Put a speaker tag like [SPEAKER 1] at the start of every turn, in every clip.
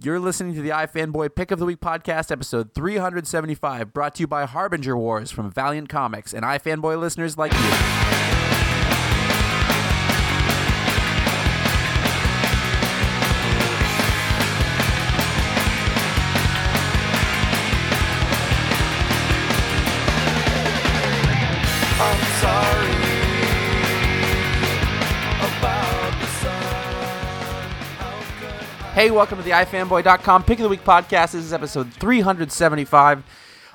[SPEAKER 1] You're listening to the iFanboy Pick of the Week podcast, episode 375, brought to you by Harbinger Wars from Valiant Comics and iFanboy listeners like you. Hey, welcome to the iFanboy.com Pick of the Week podcast. This is episode 375.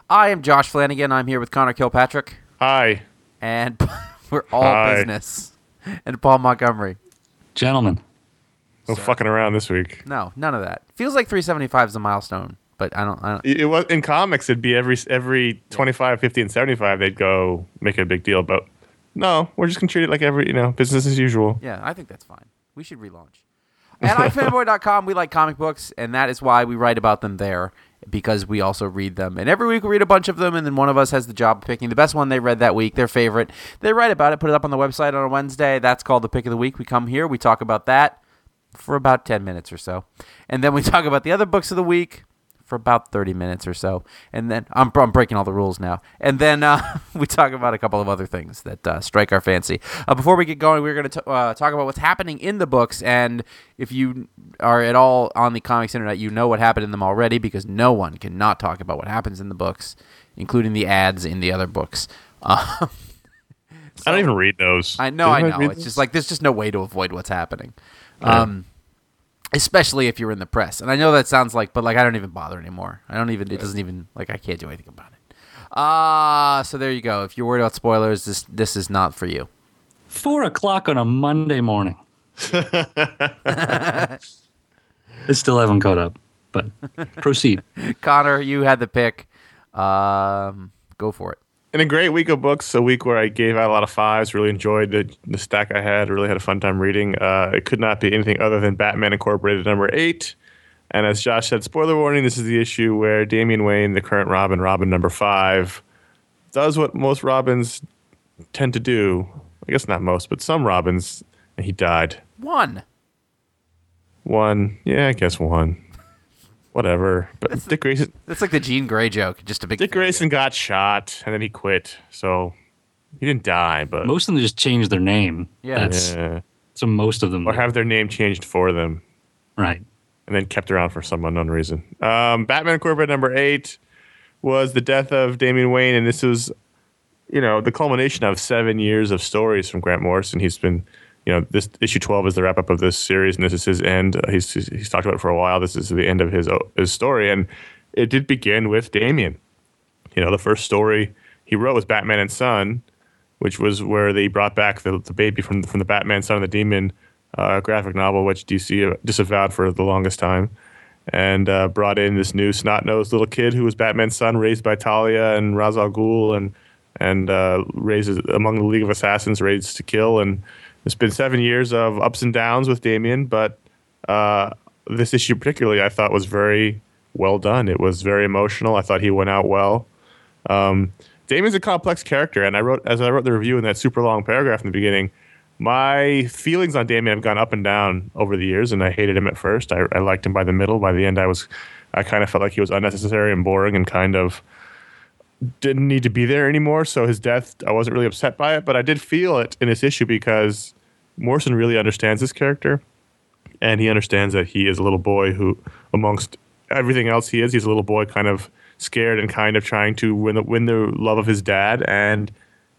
[SPEAKER 1] I am Josh Flanagan. I'm here with Conor Kilpatrick,
[SPEAKER 2] Hi.
[SPEAKER 1] and we're all
[SPEAKER 2] Hi.
[SPEAKER 1] business. And Paul Montgomery.
[SPEAKER 3] Gentlemen,
[SPEAKER 2] No fucking around this week.
[SPEAKER 1] No, none of that. Feels like 375 is a milestone, but I don't. I don't
[SPEAKER 2] It, it was in comics. It'd be every every 25, 50, and 75. They'd go make a big deal. But no, we're just gonna treat it like every you know business as usual.
[SPEAKER 1] yeah, I think that's fine. We should relaunch. At iFanboy.com, we like comic books, and that is why we write about them there because we also read them. And every week we read a bunch of them, and then one of us has the job of picking the best one they read that week, their favorite. They write about it, put it up on the website on a Wednesday. That's called the pick of the week. We come here, we talk about that for about 10 minutes or so. And then we talk about the other books of the week for about 30 minutes or so. And then I'm, I'm breaking all the rules now. And then uh, we talk about a couple of other things that uh, strike our fancy. Uh, before we get going, we're going to uh, talk about what's happening in the books. And if you are at all on the comics internet, you know what happened in them already because no one can not talk about what happens in the books, including the ads in the other books. Uh,
[SPEAKER 2] I don't even read those.
[SPEAKER 3] I know, I know. It's
[SPEAKER 2] those?
[SPEAKER 3] just like there's just no way to avoid what's happening. Um, especially if you're in the press. And I know that sounds like, but like I don't even bother anymore. I don't even. It doesn't even like I can't do anything about it. Ah, so there you go. If you're worried about spoilers, this this is not for you.
[SPEAKER 4] Four o'clock on a Monday morning. I still haven't caught up, but proceed.
[SPEAKER 3] Conor, you had the pick. Um, go for it.
[SPEAKER 2] And a great week of books, a week where I gave out a lot of fives, really enjoyed the, the stack I had, really had a fun time reading. Uh, it could not be anything other than Batman Incorporated number eight. And as Josh said, spoiler warning, this is the issue where Damian Wayne, the current Robin, Robin number five, does what most Robins tend to do. I guess not most, but some Robins, and he died.
[SPEAKER 3] One.
[SPEAKER 2] One, yeah, I guess one. Whatever. But Dick Grayson,
[SPEAKER 3] That's like the Jean Grey joke. Just a big.
[SPEAKER 2] Dick Grayson got shot, and then he quit. So he didn't die, but
[SPEAKER 4] Most of them just changed their name.
[SPEAKER 3] Yeah.
[SPEAKER 4] That's
[SPEAKER 2] yeah.
[SPEAKER 4] so most of them.
[SPEAKER 2] or have their name changed for them.
[SPEAKER 4] right.
[SPEAKER 2] and then kept around for some unknown reason. Um, Batman Corporate number eight was the death of Damian Wayne, and this was, you know, the culmination of seven years of stories from Grant Morrison. He's been, you know, this issue twelve is the wrap up of this series, and this is his end. Uh, He's he's, he's talked about it for a while. This is the end of his his story, and it did begin with Damian. You know, the first story he wrote was Batman and Son, which was where they brought back the, the baby from from the Batman Son of the Demon uh, graphic novel, which DC disavowed for the longest time, and uh, brought in this new snot nosed little kid who was Batman's son, raised by Talia and Ra's al Ghul, and and uh, raised among the League of Assassins, raised to kill. And it's been seven years of ups and downs with Damian, but uh, this issue particularly I thought was very well done. It was very emotional. I thought he went out well. Um, Damian's a complex character, and I wrote as I wrote the review in that super long paragraph in the beginning. My feelings on Damian have gone up and down over the years, and I hated him at first. I, I liked him by the middle. By the end, I was, I kind of felt like he was unnecessary and boring, and kind of didn't need to be there anymore. So his death, I wasn't really upset by it, but I did feel it in this issue because Morrison really understands this character, and he understands that he is a little boy who, amongst everything else he is, he's a little boy kind of scared and kind of trying to win the, win the love of his dad, and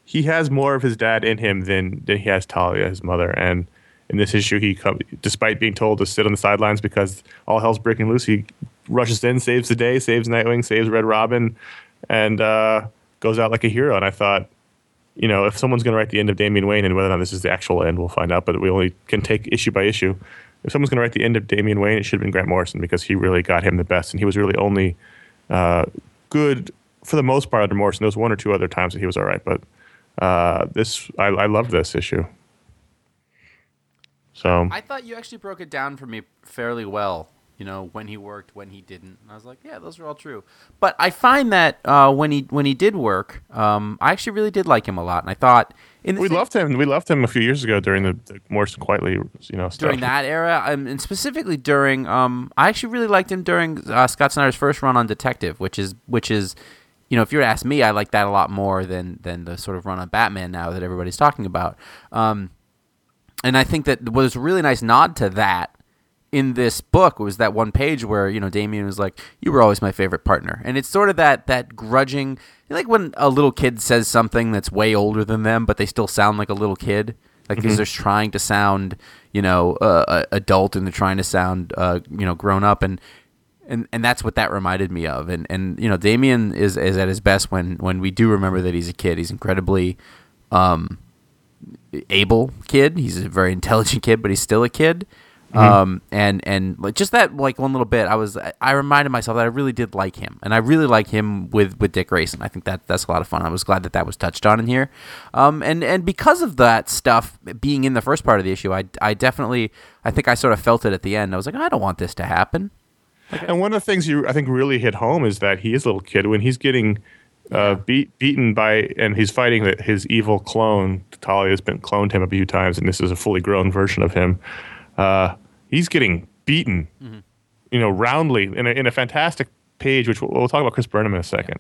[SPEAKER 2] he has more of his dad in him than than he has Talia, his mother, and. In this issue, he, come, despite being told to sit on the sidelines because all hell's breaking loose, he rushes in, saves the day, saves Nightwing, saves Red Robin, and uh, goes out like a hero. And I thought, you know, if someone's going to write the end of Damian Wayne, and whether or not this is the actual end, we'll find out. But we only can take issue by issue. If someone's going to write the end of Damian Wayne, it should have been Grant Morrison because he really got him the best, and he was really only uh, good for the most part under Morrison. There was one or two other times that he was all right, but uh, this I, I loved this issue. So
[SPEAKER 3] I thought you actually broke it down for me fairly well. You know, when he worked, when he didn't. And I was like, yeah, those are all true. But I find that uh, when he when he did work, um, I actually really did like him a lot. And I thought in
[SPEAKER 2] we
[SPEAKER 3] same-
[SPEAKER 2] loved him. We loved him a few years ago during the, the Morrison Quitely, you know, stuff.
[SPEAKER 3] during that era, um, and specifically during, um, I actually really liked him during uh, Scott Snyder's first run on Detective, which is which is, you know, if you were to ask me, I like that a lot more than than the sort of run on Batman now that everybody's talking about. Um, and I think that what was a really nice nod to that in this book was that one page where you know Damian was like, "You were always my favorite partner," and it's sort of that that grudging, like when a little kid says something that's way older than them, but they still sound like a little kid, like because they're trying to sound, you know, uh, uh, adult and they're trying to sound, uh, you know, grown up, and and and that's what that reminded me of, and and you know, Damian is is at his best when when we do remember that he's a kid. He's incredibly. Um, able kid. He's a very intelligent kid, but he's still a kid. Um, and and like just that like one little bit, I was I reminded myself that I really did like him, and I really like him with with Dick Grayson. I think that that's a lot of fun. I was glad that that was touched on in here. Um, and and because of that stuff being in the first part of the issue, I I definitely I think I sort of felt it at the end. I was like, I don't want this to happen.
[SPEAKER 2] And one of the things you I think really hit home is that he is a little kid when he's getting uh, beat beaten by and he's fighting that his evil clone. Talia has been cloned him a few times, and this is a fully grown version of him. Uh, he's getting beaten, you know, roundly in a, in a fantastic page, which we'll, we'll talk about Chris Burnham in a second.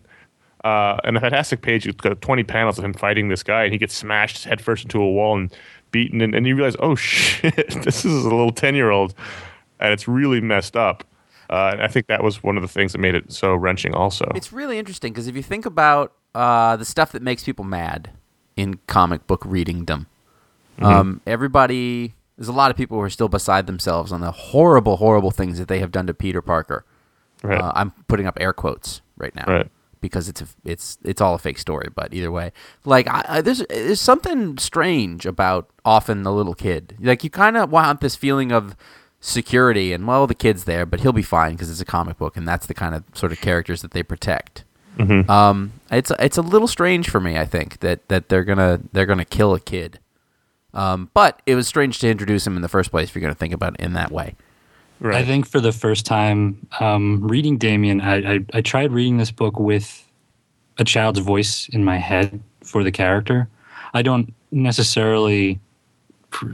[SPEAKER 2] Uh, and a fantastic page, it's got 20 panels of him fighting this guy, and he gets smashed headfirst into a wall and beaten. And, and you realize, oh shit, this is a little 10 year old, and it's really messed up. Uh, and I think that was one of the things that made it so wrenching, also.
[SPEAKER 3] It's really interesting because if you think about uh, the stuff that makes people mad, in comic book readingdom.
[SPEAKER 2] Mm-hmm.
[SPEAKER 3] Um, everybody, there's a lot of people who are still beside themselves on the horrible, horrible things that they have done to Peter Parker.
[SPEAKER 2] Right.
[SPEAKER 3] Uh, I'm putting up air quotes right now
[SPEAKER 2] Right.
[SPEAKER 3] because it's a, it's it's all a fake story. But either way, like I, I, there's there's something strange about often the little kid. Like you kind of want this feeling of security and well, the kid's there, but he'll be fine because it's a comic book, and that's the kind of sort of characters that they protect.
[SPEAKER 2] Mm-hmm.
[SPEAKER 3] Um, it's it's a little strange for me. I think that that they're gonna they're gonna kill a kid. Um, but it was strange to introduce him in the first place. If you're gonna think about it in that way.
[SPEAKER 2] right.
[SPEAKER 4] I think for the first time um, reading Damian, I, I, I tried reading this book with a child's voice in my head for the character. I don't necessarily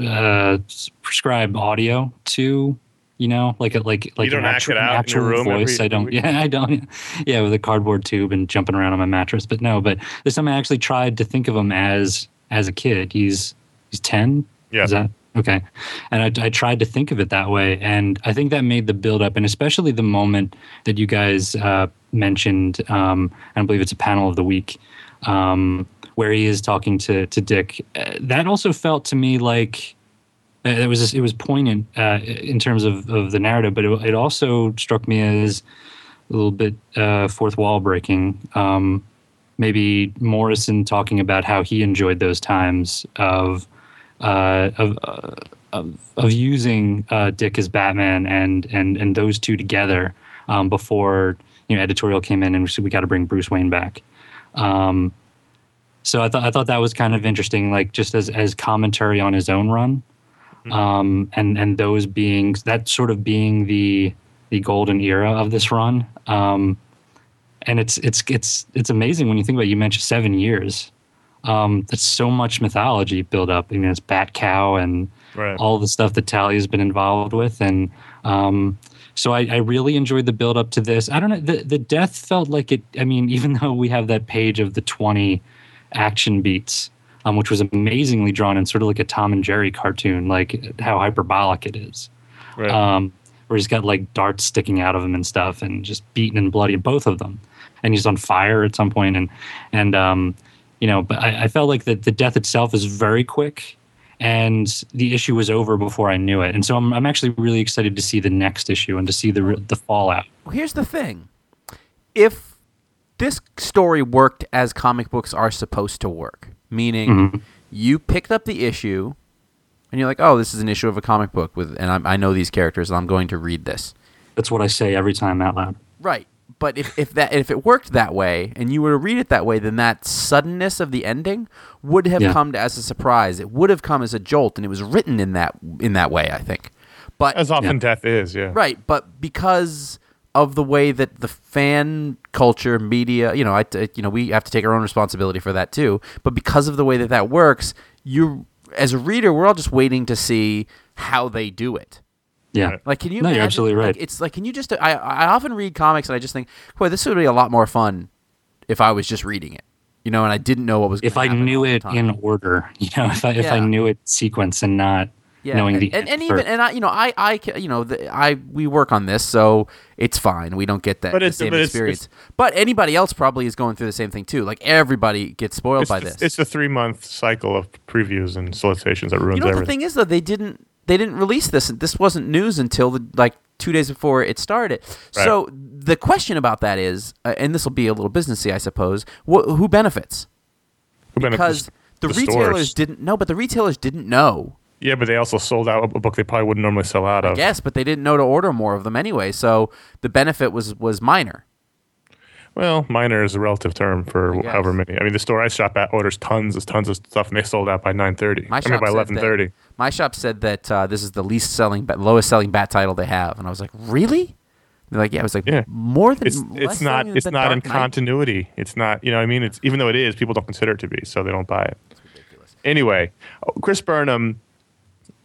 [SPEAKER 4] uh, prescribe audio to, you know, like a, like like
[SPEAKER 2] don't
[SPEAKER 4] an
[SPEAKER 2] act
[SPEAKER 4] actual,
[SPEAKER 2] it out in your
[SPEAKER 4] actual
[SPEAKER 2] room every-
[SPEAKER 4] voice. I don't. Yeah, I don't. Yeah, with a cardboard tube and jumping around on my mattress. But no, but this time I actually tried to think of him as as a kid. He's he's ten.
[SPEAKER 2] Yeah.
[SPEAKER 4] Is that okay? And I, I tried to think of it that way, and I think that made the build up, and especially the moment that you guys uh, mentioned. Um, I don't believe it's a panel of the week, um, where he is talking to to Dick. Uh, that also felt to me like uh, it was it was poignant uh, in terms of, of the narrative, but it, it also struck me as a little bit uh, fourth wall breaking. Um, maybe Morrison talking about how he enjoyed those times of uh, of, uh, of of using uh, Dick as Batman and and and those two together um, before you know editorial came in and we said we got to bring Bruce Wayne back. Um, so I thought I thought that was kind of interesting, like just as as commentary on his own run, um, and and those being that sort of being the the golden era of this run. Um, and it's it's it's it's amazing when you think about. It. You mentioned seven years. Um, that's so much mythology built up. I mean, it's Bat Cow and
[SPEAKER 2] Right.
[SPEAKER 4] all the stuff that Talia's been involved with, and um, so I, I really enjoyed the build up to this. I don't know. The the death felt like it. I mean, even though we have that page of the twenty action beats, um, which was amazingly drawn and sort of like a Tom and Jerry cartoon, like how hyperbolic it is
[SPEAKER 2] right.
[SPEAKER 4] um, where he's got like darts sticking out of him and stuff, and just beaten and bloody, both of them, and he's on fire at some point, and and um, you know, but I, I felt like the the death itself is very quick, and the issue was over before I knew it, and so I'm I'm actually really excited to see the next issue and to see the the fallout.
[SPEAKER 3] Well, here's the thing: if this story worked as comic books are supposed to work, meaning mm-hmm. you picked up the issue and you're like, "Oh, this is an issue of a comic book with," and I, I know these characters, and I'm going to read this.
[SPEAKER 4] That's what I say every time out loud.
[SPEAKER 3] Right. But if, if that if it worked that way and you were to read it that way, then that suddenness of the ending would have
[SPEAKER 4] Yeah.
[SPEAKER 3] come as a surprise. It would have come as a jolt, and it was written in that in that way. I think. But
[SPEAKER 2] As often
[SPEAKER 4] Yeah.
[SPEAKER 2] death is, yeah.
[SPEAKER 3] Right, but because of the way that the fan culture, media, you know, I, I- you know, we have to take our own responsibility for that too. But because of the way that that works, you, as a reader, we're all just waiting to see how they do it.
[SPEAKER 4] Yeah,
[SPEAKER 3] Like, can you?
[SPEAKER 4] No, you're absolutely right.
[SPEAKER 3] Like, it's like, can you just? I, I often read comics and I just think, boy, this would be a lot more fun if I was just reading it, you know, and I didn't know what was.
[SPEAKER 4] if I knew it in order, you know, if I if I knew it sequence and not
[SPEAKER 3] yeah,
[SPEAKER 4] knowing
[SPEAKER 3] and,
[SPEAKER 4] the
[SPEAKER 3] and, and even and I, you know, I, I, ca- you know, the, I, we work on this, so it's fine. We don't get that
[SPEAKER 2] But
[SPEAKER 3] the same
[SPEAKER 2] but it's-
[SPEAKER 3] experience. but anybody else probably is going through the same thing too. Like everybody gets spoiled by
[SPEAKER 2] the,
[SPEAKER 3] this.
[SPEAKER 2] it's a three month cycle of previews and solicitations that ruins
[SPEAKER 3] you know what the thing is though, they didn't, they didn't release this. This wasn't news until the, like two days before it started.
[SPEAKER 2] Right.
[SPEAKER 3] So the question about that is, uh, and this will be a little businessy, I suppose. Wh- who benefits?
[SPEAKER 2] Who benefits?
[SPEAKER 3] Because the,
[SPEAKER 2] The
[SPEAKER 3] retailers
[SPEAKER 2] stores.
[SPEAKER 3] didn't know, but the retailers didn't know.
[SPEAKER 2] Yeah, but they also sold out a book they probably wouldn't normally sell out of.
[SPEAKER 3] Yes, but they didn't know to order more of them anyway. So the benefit was was minor.
[SPEAKER 2] Well, minor is a relative term for however many. I mean, the store I shop at orders tons of tons of stuff, and they sold out by nine thirty.
[SPEAKER 3] My
[SPEAKER 2] I
[SPEAKER 3] shop
[SPEAKER 2] mean, by
[SPEAKER 3] said
[SPEAKER 2] eleven thirty.
[SPEAKER 3] that- My shop said that uh, this is the least selling, bat, lowest selling bat title they have, and I was like, really? They're like, yeah. I was like,
[SPEAKER 2] Yeah.
[SPEAKER 3] more than
[SPEAKER 2] It's it's not it's not in
[SPEAKER 3] Dark Knight?
[SPEAKER 2] continuity. It's not you know what I mean. It's even though it is, people don't consider it to be, so they don't buy it. Anyway, oh, Chris Burnham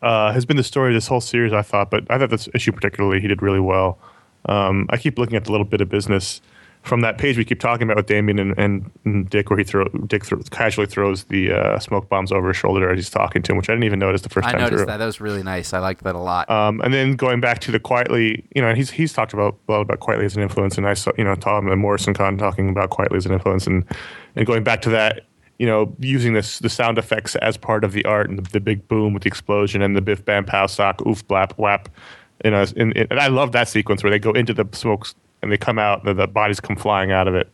[SPEAKER 2] uh, has been the story of this whole series. I thought, but I thought this issue particularly he did really well. Um, I keep looking at the little bit of business from that page we keep talking about with Damian and, and, and Dick, where he throw Dick casually throws the uh, smoke bombs over his shoulder as he's talking to him, which I didn't even notice the first
[SPEAKER 3] I
[SPEAKER 2] time
[SPEAKER 3] noticed
[SPEAKER 2] through.
[SPEAKER 3] that. That was really nice. I liked that a lot.
[SPEAKER 2] Um, and then going back to the Quitely, you know, and he's he's talked about a lot about Quitely as an influence, and I saw, you know, Tom and Morrison Khan talking about Quitely as an influence, and and going back to that you know, using this the sound effects as part of the art and the, the big boom with the explosion and the biff bam pow sock oof blap whap. You know, in, and I love that sequence where they go into the smokes and they come out, the, the bodies come flying out of it.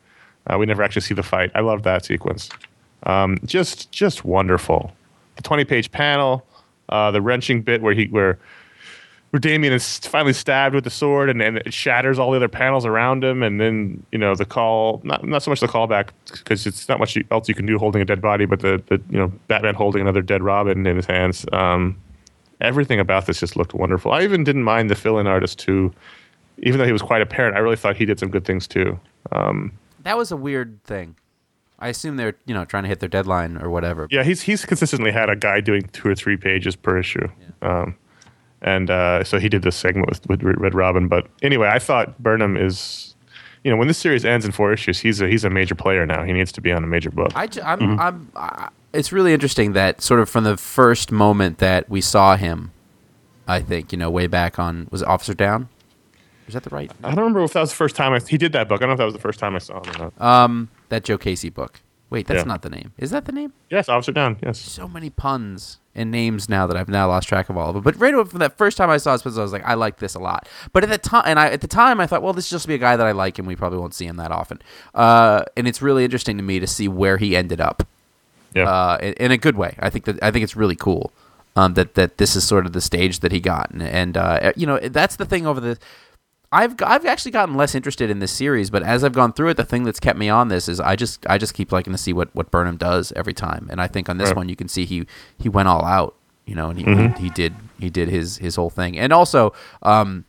[SPEAKER 2] Uh, we never actually see the fight. I love that sequence. Um, just just wonderful. The twenty page panel, uh, the wrenching bit where he where where Damian is finally stabbed with the sword and, and it shatters all the other panels around him, and then you know the call not not so much the callback because it's not much else you can do holding a dead body, but the, the you know Batman holding another dead Robin in his hands. Um, everything about this just looked wonderful. I even didn't mind the fill-in artist too, even though he was quite apparent. I really thought he did some good things too. Um,
[SPEAKER 3] That was a weird thing. I assume they're you know trying to hit their deadline or whatever.
[SPEAKER 2] Yeah, he's he's consistently had a guy doing two or three pages per issue, um, and uh, so he did this segment with, with Red Robin. But anyway, I thought Burnham is, you know, when this series ends in four issues, he's a he's a major player now. He needs to be on a major book.
[SPEAKER 3] I, ju- I'm, I'm, I, it's really interesting that sort of from the first moment that we saw him, I think you know way back on was it Officer Downe? Was that the right?
[SPEAKER 2] I don't remember if that was the first time I, he did that book. I don't know if that was the first time I saw him. Or not.
[SPEAKER 3] Um, that Joe Casey book. Wait, that's
[SPEAKER 2] Yeah.
[SPEAKER 3] not the name. Is that the name?
[SPEAKER 2] yes, Officer Downe. Yes.
[SPEAKER 3] So many puns and names now that I've now lost track of all of them. But right away from that first time I saw his puns, I was like, I like this a lot. But at the time, and I at the time, I thought, well, this is just be a guy that I like, and we probably won't see him that often. Uh, and it's really interesting to me to see where he ended up.
[SPEAKER 2] Yeah.
[SPEAKER 3] uh, in, in a good way. I think that I think it's really cool um, that that this is sort of the stage that he got, and, and uh, you know that's the thing over the. I've I've actually gotten less interested in this series, but as I've gone through it, the thing that's kept me on this is I just I just keep liking to see what, what Burnham does every time, and I think on this
[SPEAKER 2] Right.
[SPEAKER 3] one you can see he he went all out, you know, and he he, he did he did his his whole thing, and also um,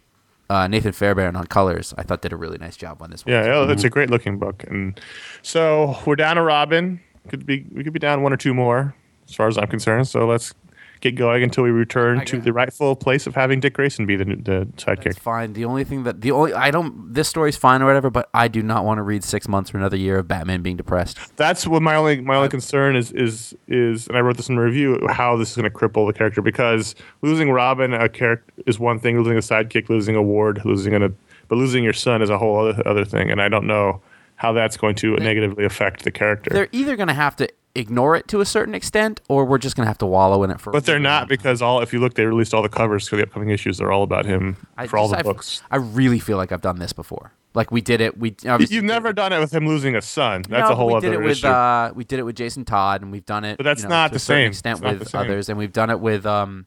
[SPEAKER 3] uh, Nathan Fairbairn on colors I thought did a really nice job on this one.
[SPEAKER 2] Yeah, yeah, it's a great looking book, and so we're down a Robin. Could be we could be down one or two more, as far as I'm concerned. So let's get going until we return to the rightful place of having Dick Grayson be the the sidekick.
[SPEAKER 3] It's fine. The only thing that the only I don't this story's fine or whatever, but I do not want to read six months or another year of Batman being depressed.
[SPEAKER 2] That's what my only my only concern is is is, and I wrote this in the review how this is going to cripple the character because losing Robin a character is one thing, losing a sidekick, losing a ward, losing an, a but losing your son is a whole other other thing, and I don't know how that's going to negatively affect the character.
[SPEAKER 3] They're either going to have to ignore it to a certain extent, or we're just going to have to wallow in it for.
[SPEAKER 2] But they're not because all if you look, they released all the covers for the upcoming issues. They're all about him
[SPEAKER 3] I
[SPEAKER 2] for all the
[SPEAKER 3] I've-
[SPEAKER 2] books.
[SPEAKER 3] I really feel like I've done this before. Like we did it. We
[SPEAKER 2] You've never done it with him losing a son. That's
[SPEAKER 3] No,
[SPEAKER 2] a whole
[SPEAKER 3] we
[SPEAKER 2] other
[SPEAKER 3] did it with
[SPEAKER 2] issue.
[SPEAKER 3] uh, we did it with Jason Todd, and we've done it.
[SPEAKER 2] But that's
[SPEAKER 3] you know,
[SPEAKER 2] not
[SPEAKER 3] to
[SPEAKER 2] the
[SPEAKER 3] a certain
[SPEAKER 2] same.
[SPEAKER 3] Extent
[SPEAKER 2] It's
[SPEAKER 3] with others, and we've done it with um.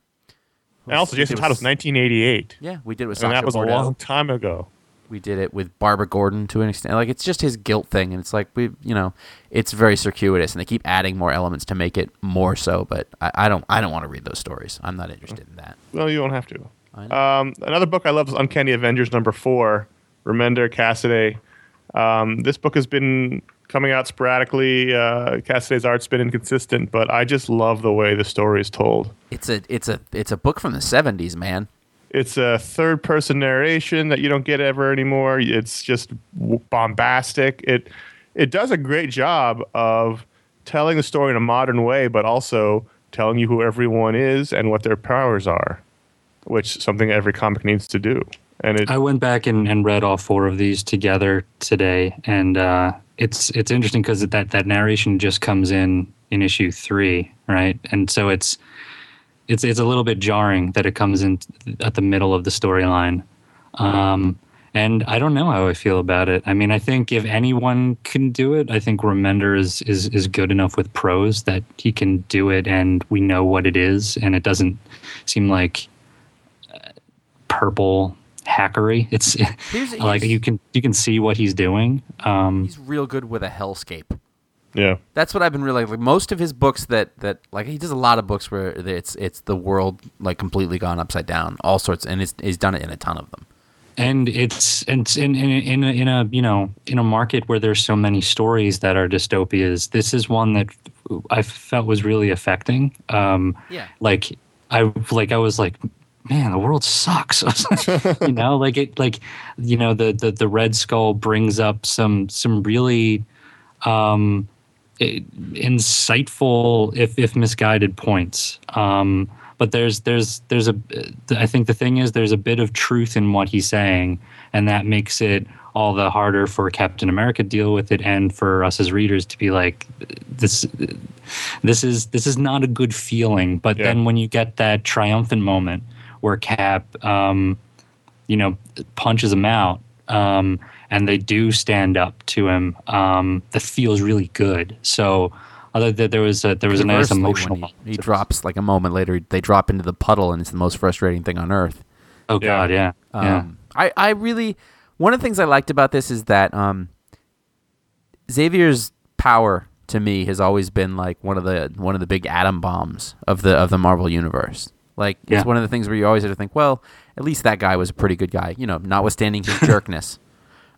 [SPEAKER 2] and also, Jason Todd was 1988,
[SPEAKER 3] Yeah, we did it with
[SPEAKER 2] and
[SPEAKER 3] Sasha
[SPEAKER 2] that was
[SPEAKER 3] Bordeaux.
[SPEAKER 2] a long time ago.
[SPEAKER 3] We did it with Barbara Gordon to an extent. Like it's just his guilt thing, and it's like we, you know, it's very circuitous, and they keep adding more elements to make it more so. But I, I don't, I don't want to read those stories. I'm not interested in that.
[SPEAKER 2] Well, you don't have to. Um, another book I love is Uncanny Avengers number four. Remender Cassaday. Um, this book has been coming out sporadically. Uh, Cassaday's art's been inconsistent, but I just love the way the story is told.
[SPEAKER 3] It's a, it's a, it's a book from the '70s, man.
[SPEAKER 2] It's a third person narration that you don't get ever anymore. It's just bombastic. It it does a great job of telling the story in a modern way, but also telling you who everyone is and what their powers are, which something every comic needs to do. And it
[SPEAKER 4] I went back and, and read all four of these together today, and uh, it's it's interesting because that that narration just comes in in issue three, right? And so it's it's it's a little bit jarring that it comes in at the middle of the storyline. Um, and I don't know how I feel about it. I mean, I think if anyone can do it, I think Remender is is is good enough with prose that he can do it, and we know what it is, and it doesn't seem like uh, purple hackery. It's
[SPEAKER 3] Here's-
[SPEAKER 4] like
[SPEAKER 3] here's-
[SPEAKER 4] you can you can see what he's doing. Um,
[SPEAKER 3] He's real good with a hellscape.
[SPEAKER 2] Yeah.
[SPEAKER 3] That's what I've been really like. Most of his books that that like he does a lot of books where it's it's the world like completely gone upside down, all sorts, and it's, he's done it in a ton of them.
[SPEAKER 4] and it's and it's in in in a, in a you know in a market where there's so many stories that are dystopias. This is one that I felt was really affecting. Um,
[SPEAKER 3] Yeah.
[SPEAKER 4] like I like I was like, man, the world sucks. you know, like it like you know the the the Red Skull brings up some some really um, i- insightful if if misguided points. Um, but there's there's there's a I think the thing is there's a bit of truth in what he's saying, and that makes it all the harder for Captain America to deal with it, and for us as readers to be like, this this is this is not a good feeling. But
[SPEAKER 2] Yeah.
[SPEAKER 4] then when you get that triumphant moment where Cap, um, you know, punches him out, um, and they do stand up to him, um, that feels really good. So. Other than there was a there was a nice
[SPEAKER 3] Conversely, when
[SPEAKER 4] emotional.
[SPEAKER 3] He, he drops like a moment later. They drop into the puddle, and it's the most frustrating thing on earth.
[SPEAKER 4] Oh God, yeah, yeah.
[SPEAKER 3] Um, I, I really one of the things I liked about this is that um, Xavier's power to me has always been like one of the one of the big atom bombs of the of the Marvel universe. Like
[SPEAKER 4] Yeah.
[SPEAKER 3] it's one of the things where you always have to think, well, at least that guy was a pretty good guy, you know, notwithstanding his jerkness.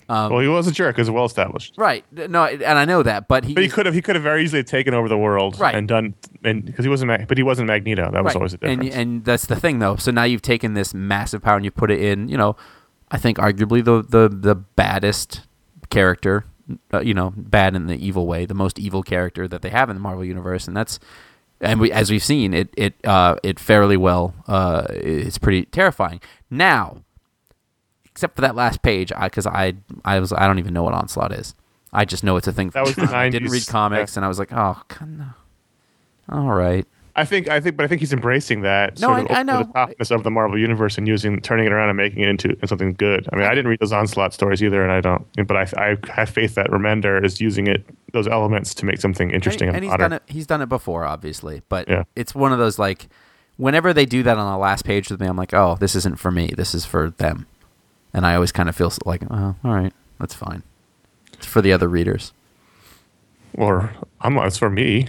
[SPEAKER 2] Well, he was a jerk. It was well established.
[SPEAKER 3] Right. No, and I know that, but he,
[SPEAKER 2] But he could have he could have very easily taken over the world
[SPEAKER 3] Right.
[SPEAKER 2] and done and because he wasn't Mag- but he wasn't Magneto. That was always the
[SPEAKER 3] and,
[SPEAKER 2] difference.
[SPEAKER 3] and that's the thing, though. So now you've taken this massive power and you put it in, you know, I think arguably the the the baddest character, uh, you know, bad in the evil way, the most evil character that they have in the Marvel universe, and that's and we as we've seen it it uh, it fairly well. Uh, it's pretty terrifying. Now, except for that last page, because I, I was I don't even know what onslaught is. I just know it's a thing.
[SPEAKER 2] That was the
[SPEAKER 3] I didn't read comics, and I was like, oh, kind of. All right.
[SPEAKER 2] I think I think but I think he's embracing that
[SPEAKER 3] No,
[SPEAKER 2] sort
[SPEAKER 3] I-
[SPEAKER 2] of
[SPEAKER 3] I know.
[SPEAKER 2] the topness of the Marvel universe and using turning it around and making it into something good. I mean, I didn't read those onslaught stories either, and I don't. But I, I have faith that Remender is using it those elements to make something interesting
[SPEAKER 3] and,
[SPEAKER 2] and,
[SPEAKER 3] and he's done it. He's done it before, obviously, but
[SPEAKER 2] Yeah.
[SPEAKER 3] it's one of those like, whenever they do that on the last page with me, I'm like, oh, this isn't for me. This is for them, and I always kind of feel like, oh, all right, that's fine. It's for the other readers.
[SPEAKER 2] Or I'm it's for me,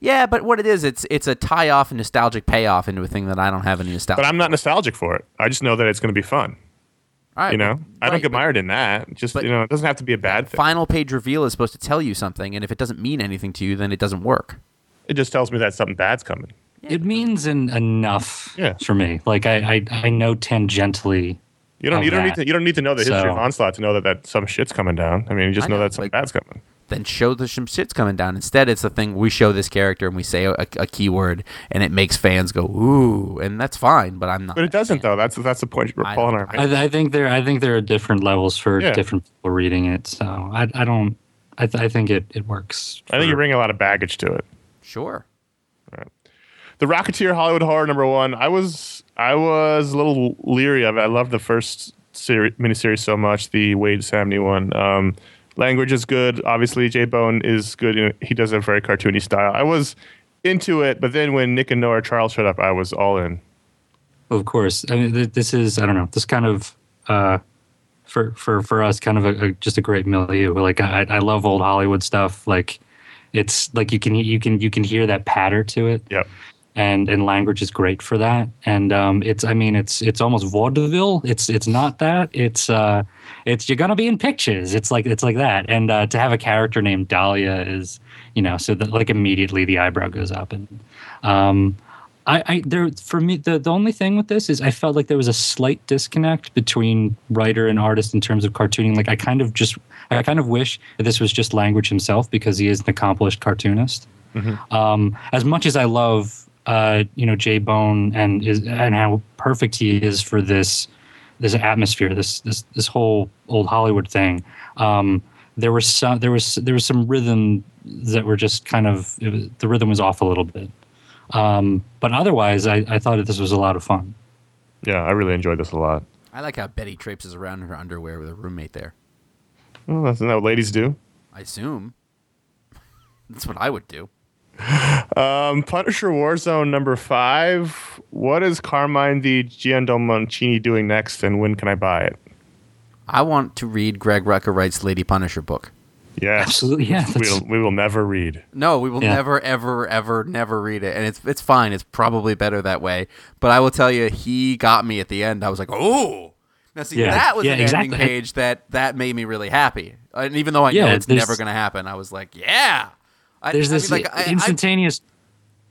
[SPEAKER 3] Yeah, but what it is, it's it's a tie off and nostalgic payoff into a thing that I don't have any nostalgia.
[SPEAKER 2] but I'm not nostalgic for it. I just know that it's going to be fun.
[SPEAKER 3] All right,
[SPEAKER 2] You know,
[SPEAKER 3] but-
[SPEAKER 2] I don't
[SPEAKER 3] right,
[SPEAKER 2] get
[SPEAKER 3] but
[SPEAKER 2] mired in that. Just
[SPEAKER 3] but-
[SPEAKER 2] you know, it doesn't have to be a bad thing.
[SPEAKER 3] Final page reveal is supposed to tell you something, and if it doesn't mean anything to you, then it doesn't work.
[SPEAKER 2] It just tells me that something bad's coming.
[SPEAKER 4] It means en- enough
[SPEAKER 2] Yeah.
[SPEAKER 4] for me. Like I, I, I know tangentially.
[SPEAKER 2] You don't. You don't need to. You don't need to know the history
[SPEAKER 4] So-
[SPEAKER 2] of onslaught to know that, that some shit's coming down. I mean, you just know,
[SPEAKER 3] know,
[SPEAKER 2] that some
[SPEAKER 3] like-
[SPEAKER 2] bad's coming.
[SPEAKER 3] then show the some shit's coming down. Instead, it's the thing we show this character and we say a, a keyword, and it makes fans go ooh, and that's fine. But I'm not.
[SPEAKER 2] But it doesn't though. That's that's the point
[SPEAKER 3] I
[SPEAKER 2] Paul and
[SPEAKER 3] don't-
[SPEAKER 2] I are making.
[SPEAKER 4] I, I think there, I think there are different levels for
[SPEAKER 2] Yeah.
[SPEAKER 4] different people reading it. So I, I don't. I, th- I think it, it works.
[SPEAKER 2] I think you
[SPEAKER 4] for-
[SPEAKER 2] bring a lot of baggage to it.
[SPEAKER 3] Sure.
[SPEAKER 2] The Rocketeer Hollywood Horror number one. I was I was a little leery of it. I loved the first series, miniseries so much. The Wade Samney one. Um, Langridge is good. Obviously, J Bone is good. You know, he does a very cartoony style. I was into it, but then when Nick and Nora Charles showed up, I was all in.
[SPEAKER 4] Of course. I mean, th- this is I don't know. This kind of uh, for for for us, kind of a, a just a great milieu. Like I, I love old Hollywood stuff. Like it's like you can you can you can hear that patter to it.
[SPEAKER 2] Yep.
[SPEAKER 4] And and Langridge is great for that. And um it's i mean it's it's almost vaudeville. It's it's not that. It's uh it's you're gonna be in pictures. It's like it's like that. And uh to have a character named dahlia is you know so that like immediately the eyebrow goes up. And um I, I there for me the, the only thing with this is I felt like there was a slight disconnect between writer and artist in terms of cartooning. Like I kind of just I kind of wish that this was just Langridge himself because he is an accomplished cartoonist. Um, as much as I love uh, you know J Bone and is and how perfect he is for this this atmosphere, this this this whole old Hollywood thing. Um, there was some there was there was some rhythm that were just kind of it was, the rhythm was off a little bit. Um, but otherwise, I, I thought that this was a lot of fun.
[SPEAKER 2] Yeah, I really enjoyed this a lot.
[SPEAKER 3] I like how Betty traipses around in her underwear with her roommate there.
[SPEAKER 2] Well, that's not what ladies do.
[SPEAKER 3] I assume that's what I would do.
[SPEAKER 2] Um, Punisher Warzone number five. What is Carmine Di Giandomenico doing next, and when can I buy it?
[SPEAKER 3] I want to read Greg Rucka writes Lady Punisher book.
[SPEAKER 2] Yes,
[SPEAKER 4] Absolutely, yeah. that's-
[SPEAKER 2] We'll, we will never read.
[SPEAKER 3] No, we will
[SPEAKER 4] Yeah.
[SPEAKER 3] never, ever, ever, never read it, and it's it's fine. It's probably better that way. But I will tell you, he got me at the end. I was like, oh. Now see,
[SPEAKER 4] Yeah.
[SPEAKER 3] that was
[SPEAKER 4] Yeah,
[SPEAKER 3] an
[SPEAKER 4] exactly.
[SPEAKER 3] ending page that that made me really happy. And even though I
[SPEAKER 4] Yeah,
[SPEAKER 3] know it's never going to happen, I was like, yeah. I,
[SPEAKER 4] there's
[SPEAKER 3] I
[SPEAKER 4] this
[SPEAKER 3] mean, like, I- I-
[SPEAKER 4] instantaneous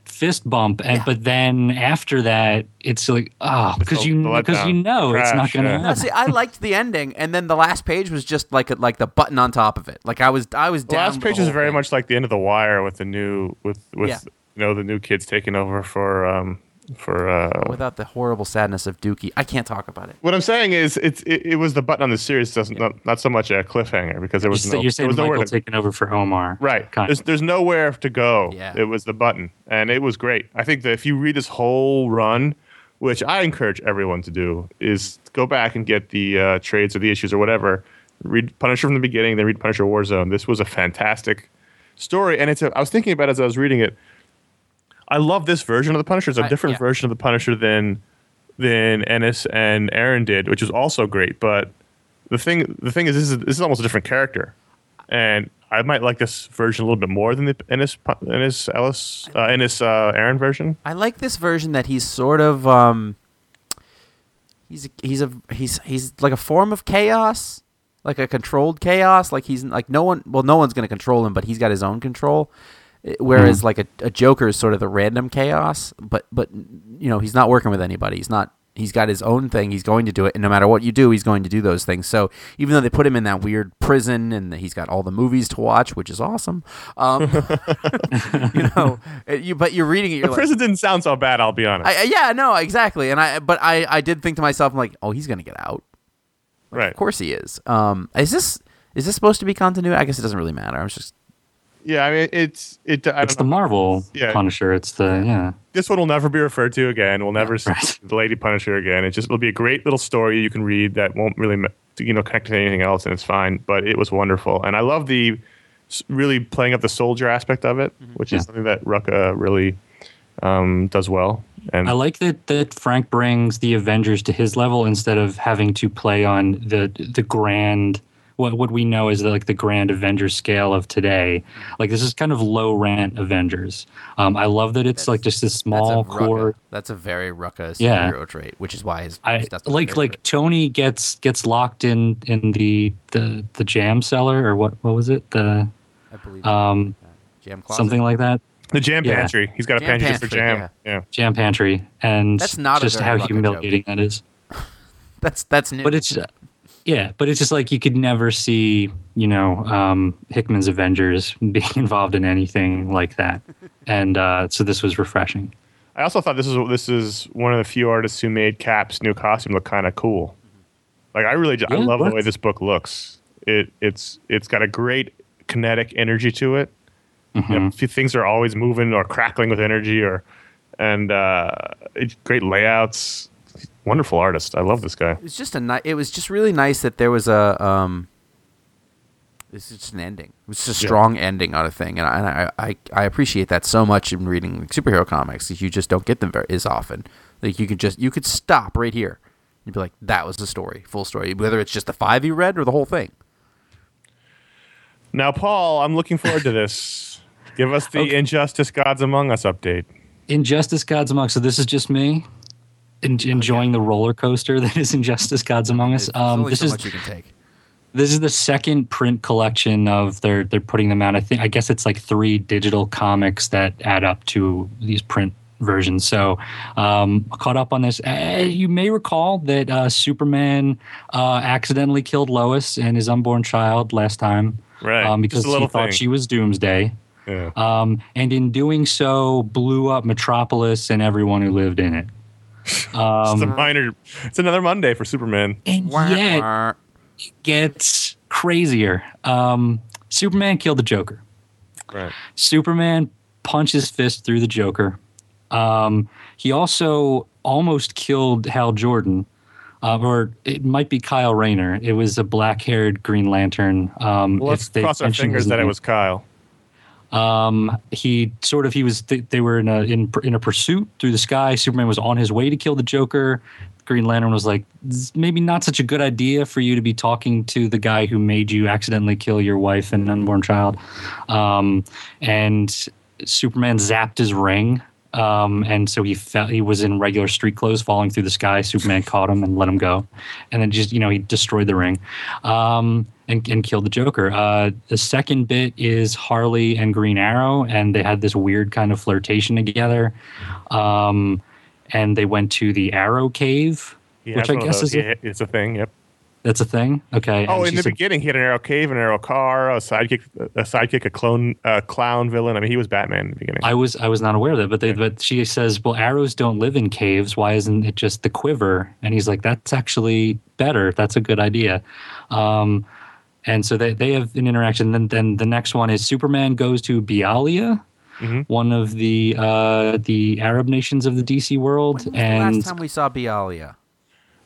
[SPEAKER 4] fist bump, and
[SPEAKER 3] Yeah.
[SPEAKER 4] but then after that, it's like oh, because you
[SPEAKER 2] the
[SPEAKER 4] because you
[SPEAKER 2] letdown.
[SPEAKER 4] know it's not going to
[SPEAKER 2] yeah.
[SPEAKER 3] No, see, I liked the ending, and then the last page was just like a, like the button on top of it. Like I was, I was
[SPEAKER 2] The
[SPEAKER 3] down.
[SPEAKER 2] last page
[SPEAKER 3] the
[SPEAKER 2] is very
[SPEAKER 3] thing.
[SPEAKER 2] much like the end of the Wire with the new with with
[SPEAKER 3] Yeah.
[SPEAKER 2] you know the new kids taking over for um for uh,
[SPEAKER 3] Without the horrible sadness of Dukie, I can't talk about it.
[SPEAKER 2] What I'm saying is, it's it, it was the button on the series doesn't not, not so much a cliffhanger because there
[SPEAKER 4] You're,
[SPEAKER 2] was no,
[SPEAKER 4] you're
[SPEAKER 2] there
[SPEAKER 4] saying
[SPEAKER 2] was nowhere
[SPEAKER 4] Michael
[SPEAKER 2] to,
[SPEAKER 4] taking over for Omar.
[SPEAKER 2] right. There's there's nowhere to go.
[SPEAKER 3] Yeah.
[SPEAKER 2] It was the button, and it was great. I think that if you read this whole run, which I encourage everyone to do, is go back and get the uh, trades or the issues or whatever. Read Punisher from the beginning, then read Punisher Warzone. This was a fantastic story, and it's. A, I was thinking about it as I was reading it. I love this version of the Punisher. It's a
[SPEAKER 3] I-
[SPEAKER 2] different
[SPEAKER 3] yeah.
[SPEAKER 2] version of the Punisher than than Ennis and Aaron did, which was also great. But the thing the thing is, this is this is almost a different character, and I might like this version a little bit more than the Ennis Ennis Ellis uh, Ennis uh, Aaron version.
[SPEAKER 3] I like this version that he's sort of um he's a, he's a he's he's like a form of chaos, like a controlled chaos. Like he's like no one well no one's going to control him, but he's got his own control. Whereas like a, a Joker is sort of the random chaos, but but you know he's not working with anybody. He's not. He's got his own thing. He's going to do it, and no matter what you do, he's going to do those things. So even though they put him in that weird prison, and he's got all the movies to watch, which is awesome, um, you know, eh, you but you're reading it. You're
[SPEAKER 2] The
[SPEAKER 3] like,
[SPEAKER 2] prison didn't sound so bad. I'll be honest.
[SPEAKER 3] I, yeah, no, exactly. And I, but I, I did think to myself, I'm like, oh, he's gonna get out.
[SPEAKER 2] right.
[SPEAKER 3] Of course he is. Um, is this is this supposed to be continuity? I guess it doesn't really matter. I was just
[SPEAKER 2] Yeah. I mean, it's it. I
[SPEAKER 4] It's
[SPEAKER 2] don't
[SPEAKER 4] the
[SPEAKER 2] know.
[SPEAKER 4] Marvel
[SPEAKER 2] Yeah.
[SPEAKER 4] Punisher. It's the yeah.
[SPEAKER 2] this one will never be referred to again. We'll never see
[SPEAKER 4] right.
[SPEAKER 2] the Lady Punisher again. It just it'll be a great little story you can read that won't really you know connect to anything else, and it's fine. But it was wonderful, and I love the really playing up the soldier aspect of it, which
[SPEAKER 4] Yeah.
[SPEAKER 2] is something that Rucka really um, does well. And
[SPEAKER 4] I like that that Frank brings the Avengers to his level instead of having to play on the the grand what what we know is like the grand Avengers scale of today. Like this is kind of low rent Avengers. Um, I love that it's like just this small
[SPEAKER 3] that's a
[SPEAKER 4] core.
[SPEAKER 3] Rucka. That's a very Rucka
[SPEAKER 4] Yeah.
[SPEAKER 3] superhero trait, which is why his
[SPEAKER 4] I like
[SPEAKER 3] favorite.
[SPEAKER 4] like Tony gets gets locked in in the the the jam cellar or what what was it the
[SPEAKER 3] I believe
[SPEAKER 4] um
[SPEAKER 3] jam closet.
[SPEAKER 4] something like that
[SPEAKER 2] the jam
[SPEAKER 4] Yeah.
[SPEAKER 2] pantry, he's got a
[SPEAKER 3] Jam
[SPEAKER 2] pantry just for jam. Yeah.
[SPEAKER 4] jam pantry and
[SPEAKER 3] That's not
[SPEAKER 4] just how
[SPEAKER 3] Rucka
[SPEAKER 4] humiliating that is.
[SPEAKER 3] That's that's new.
[SPEAKER 4] but it's yeah but it's just like you could never see you know um hickman's avengers being involved in anything like that and uh so this was refreshing
[SPEAKER 2] I also thought this is this is one of the few artists who made Cap's new costume look kind of cool. Like I really, I
[SPEAKER 4] Yeah,
[SPEAKER 2] love the way this book looks. It it's it's got a great kinetic energy to it.
[SPEAKER 4] Mm-hmm.
[SPEAKER 2] few things are always moving or crackling with energy, or and uh, it's great layouts. Wonderful artist. I love this guy.
[SPEAKER 3] it was just a ni- it was just really nice that there was a um this is just an ending. It was just a
[SPEAKER 2] Yeah.
[SPEAKER 3] strong ending on a thing, and I, I I I appreciate that so much in reading superhero comics. 'cause You just don't get them very as often. Like you could just you could stop right here. You'd be like, that was the story, full story. Whether it's just the five you read or the whole thing.
[SPEAKER 2] Now, Paul, I'm looking forward to this. Give us the Injustice Gods Among Us update.
[SPEAKER 4] injustice gods among us so this is just me en- enjoying the roller coaster that is injustice gods among us
[SPEAKER 3] There's
[SPEAKER 4] um
[SPEAKER 3] only
[SPEAKER 4] this
[SPEAKER 3] so
[SPEAKER 4] is
[SPEAKER 3] much you can take.
[SPEAKER 4] this is the second print collection of they're they're putting them out. I think I guess it's like three digital comics that add up to these print versions. So um, caught up on this. Uh, you may recall that uh, Superman uh, accidentally killed Lois and his unborn child last time.
[SPEAKER 2] Right.
[SPEAKER 4] Um, because he thought
[SPEAKER 2] thing.
[SPEAKER 4] she was Doomsday.
[SPEAKER 2] Yeah.
[SPEAKER 4] Um, and in doing so, blew up Metropolis and everyone who lived in it.
[SPEAKER 2] It's a
[SPEAKER 4] Um,
[SPEAKER 2] minor. It's another Monday for Superman.
[SPEAKER 4] and
[SPEAKER 3] Wah,
[SPEAKER 4] yet,
[SPEAKER 3] wah.
[SPEAKER 4] gets crazier. Um, Superman killed the Joker.
[SPEAKER 2] Right.
[SPEAKER 4] Superman punches fist through the Joker. Um, he also almost killed Hal Jordan, uh, or it might be Kyle Rayner. It was a black-haired Green Lantern. Um,
[SPEAKER 2] Well, let's
[SPEAKER 4] if
[SPEAKER 2] cross our fingers
[SPEAKER 4] his
[SPEAKER 2] that it was Kyle.
[SPEAKER 4] Um, he sort of he was they, they were in a in in a pursuit through the sky. Superman was on his way to kill the Joker. Green Lantern was like, maybe not such a good idea for you to be talking to the guy who made you accidentally kill your wife and unborn child. Um, and Superman zapped his ring. Um, and so he fell, he was in regular street clothes falling through the sky. Superman caught him and let him go. And then just, you know, he destroyed the ring. Um, and, and killed the Joker. Uh, the second bit is Harley and Green Arrow, and they had this weird kind of flirtation together. Um, and they went to the Arrow Cave,
[SPEAKER 2] He
[SPEAKER 4] which I guess is a,
[SPEAKER 2] it's a thing. Yep.
[SPEAKER 4] That's a thing. Okay.
[SPEAKER 2] Oh,
[SPEAKER 4] and
[SPEAKER 2] in the
[SPEAKER 4] she's a-
[SPEAKER 2] beginning, he had an arrow cave, an arrow car, a sidekick, a sidekick, a clone, a clown villain. I mean, he was Batman in the beginning.
[SPEAKER 4] I was I was not aware of that, but they, but she says, "Well, arrows don't live in caves. Why isn't it just the quiver?" And he's like, "That's actually better. That's a good idea." Um, and so they, they have an interaction. Then then the next one is Superman goes to Bialia,
[SPEAKER 2] Mhm.
[SPEAKER 4] one of the uh, the Arab nations of the DC world,
[SPEAKER 3] When was the
[SPEAKER 4] and
[SPEAKER 3] last time we saw Bialia?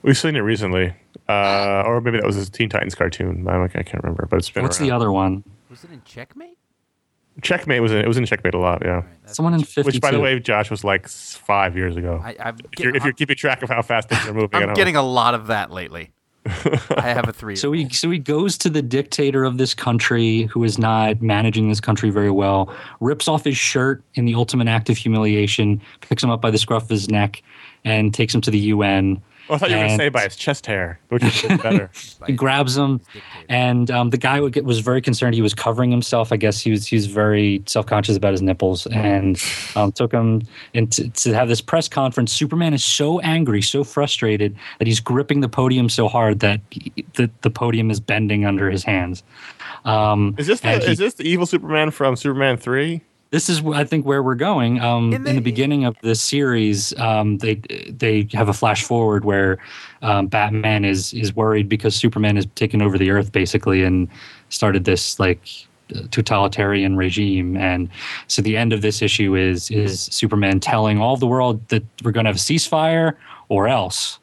[SPEAKER 2] We've seen it recently, uh, or maybe that was a Teen Titans cartoon. I, don't- I can't remember, but it's been.
[SPEAKER 4] what's
[SPEAKER 2] around.
[SPEAKER 4] the other one?
[SPEAKER 3] Was it in Checkmate?
[SPEAKER 2] Checkmate was in, it was in Checkmate a lot, yeah.
[SPEAKER 4] Someone in fifty.
[SPEAKER 2] Which, by the way, Josh was like five years ago.
[SPEAKER 3] I, I've
[SPEAKER 2] if, you're, if you're keeping track of how fast things are moving, I
[SPEAKER 3] I'm getting
[SPEAKER 2] know.
[SPEAKER 3] a lot of that lately. I have a three.
[SPEAKER 4] So he so he goes to the dictator of this country who is not managing this country very well, rips off his shirt in the ultimate act of humiliation, picks him up by the scruff of his neck, and takes him to the UN.
[SPEAKER 2] Oh, I thought you were going to say by his chest hair, which is better.
[SPEAKER 4] He grabs him, and um, the guy would get, was very concerned. He was covering himself. I guess he was he was very self conscious about his nipples, and um, took him into to have this press conference. Superman is so angry, so frustrated that he's gripping the podium so hard that he, the the podium is bending under his hands. Um,
[SPEAKER 2] Is this the,
[SPEAKER 4] he-
[SPEAKER 2] is this the evil Superman from Superman three?
[SPEAKER 4] This is I think where we're going. Um,
[SPEAKER 3] In
[SPEAKER 4] in,
[SPEAKER 3] the-
[SPEAKER 4] the, beginning of this series, um, they they have a flash forward where um, Batman is is worried because Superman has taken over the Earth basically and started this like totalitarian regime. And so the end of this issue is is Superman telling all the world that we're going to have a ceasefire or else.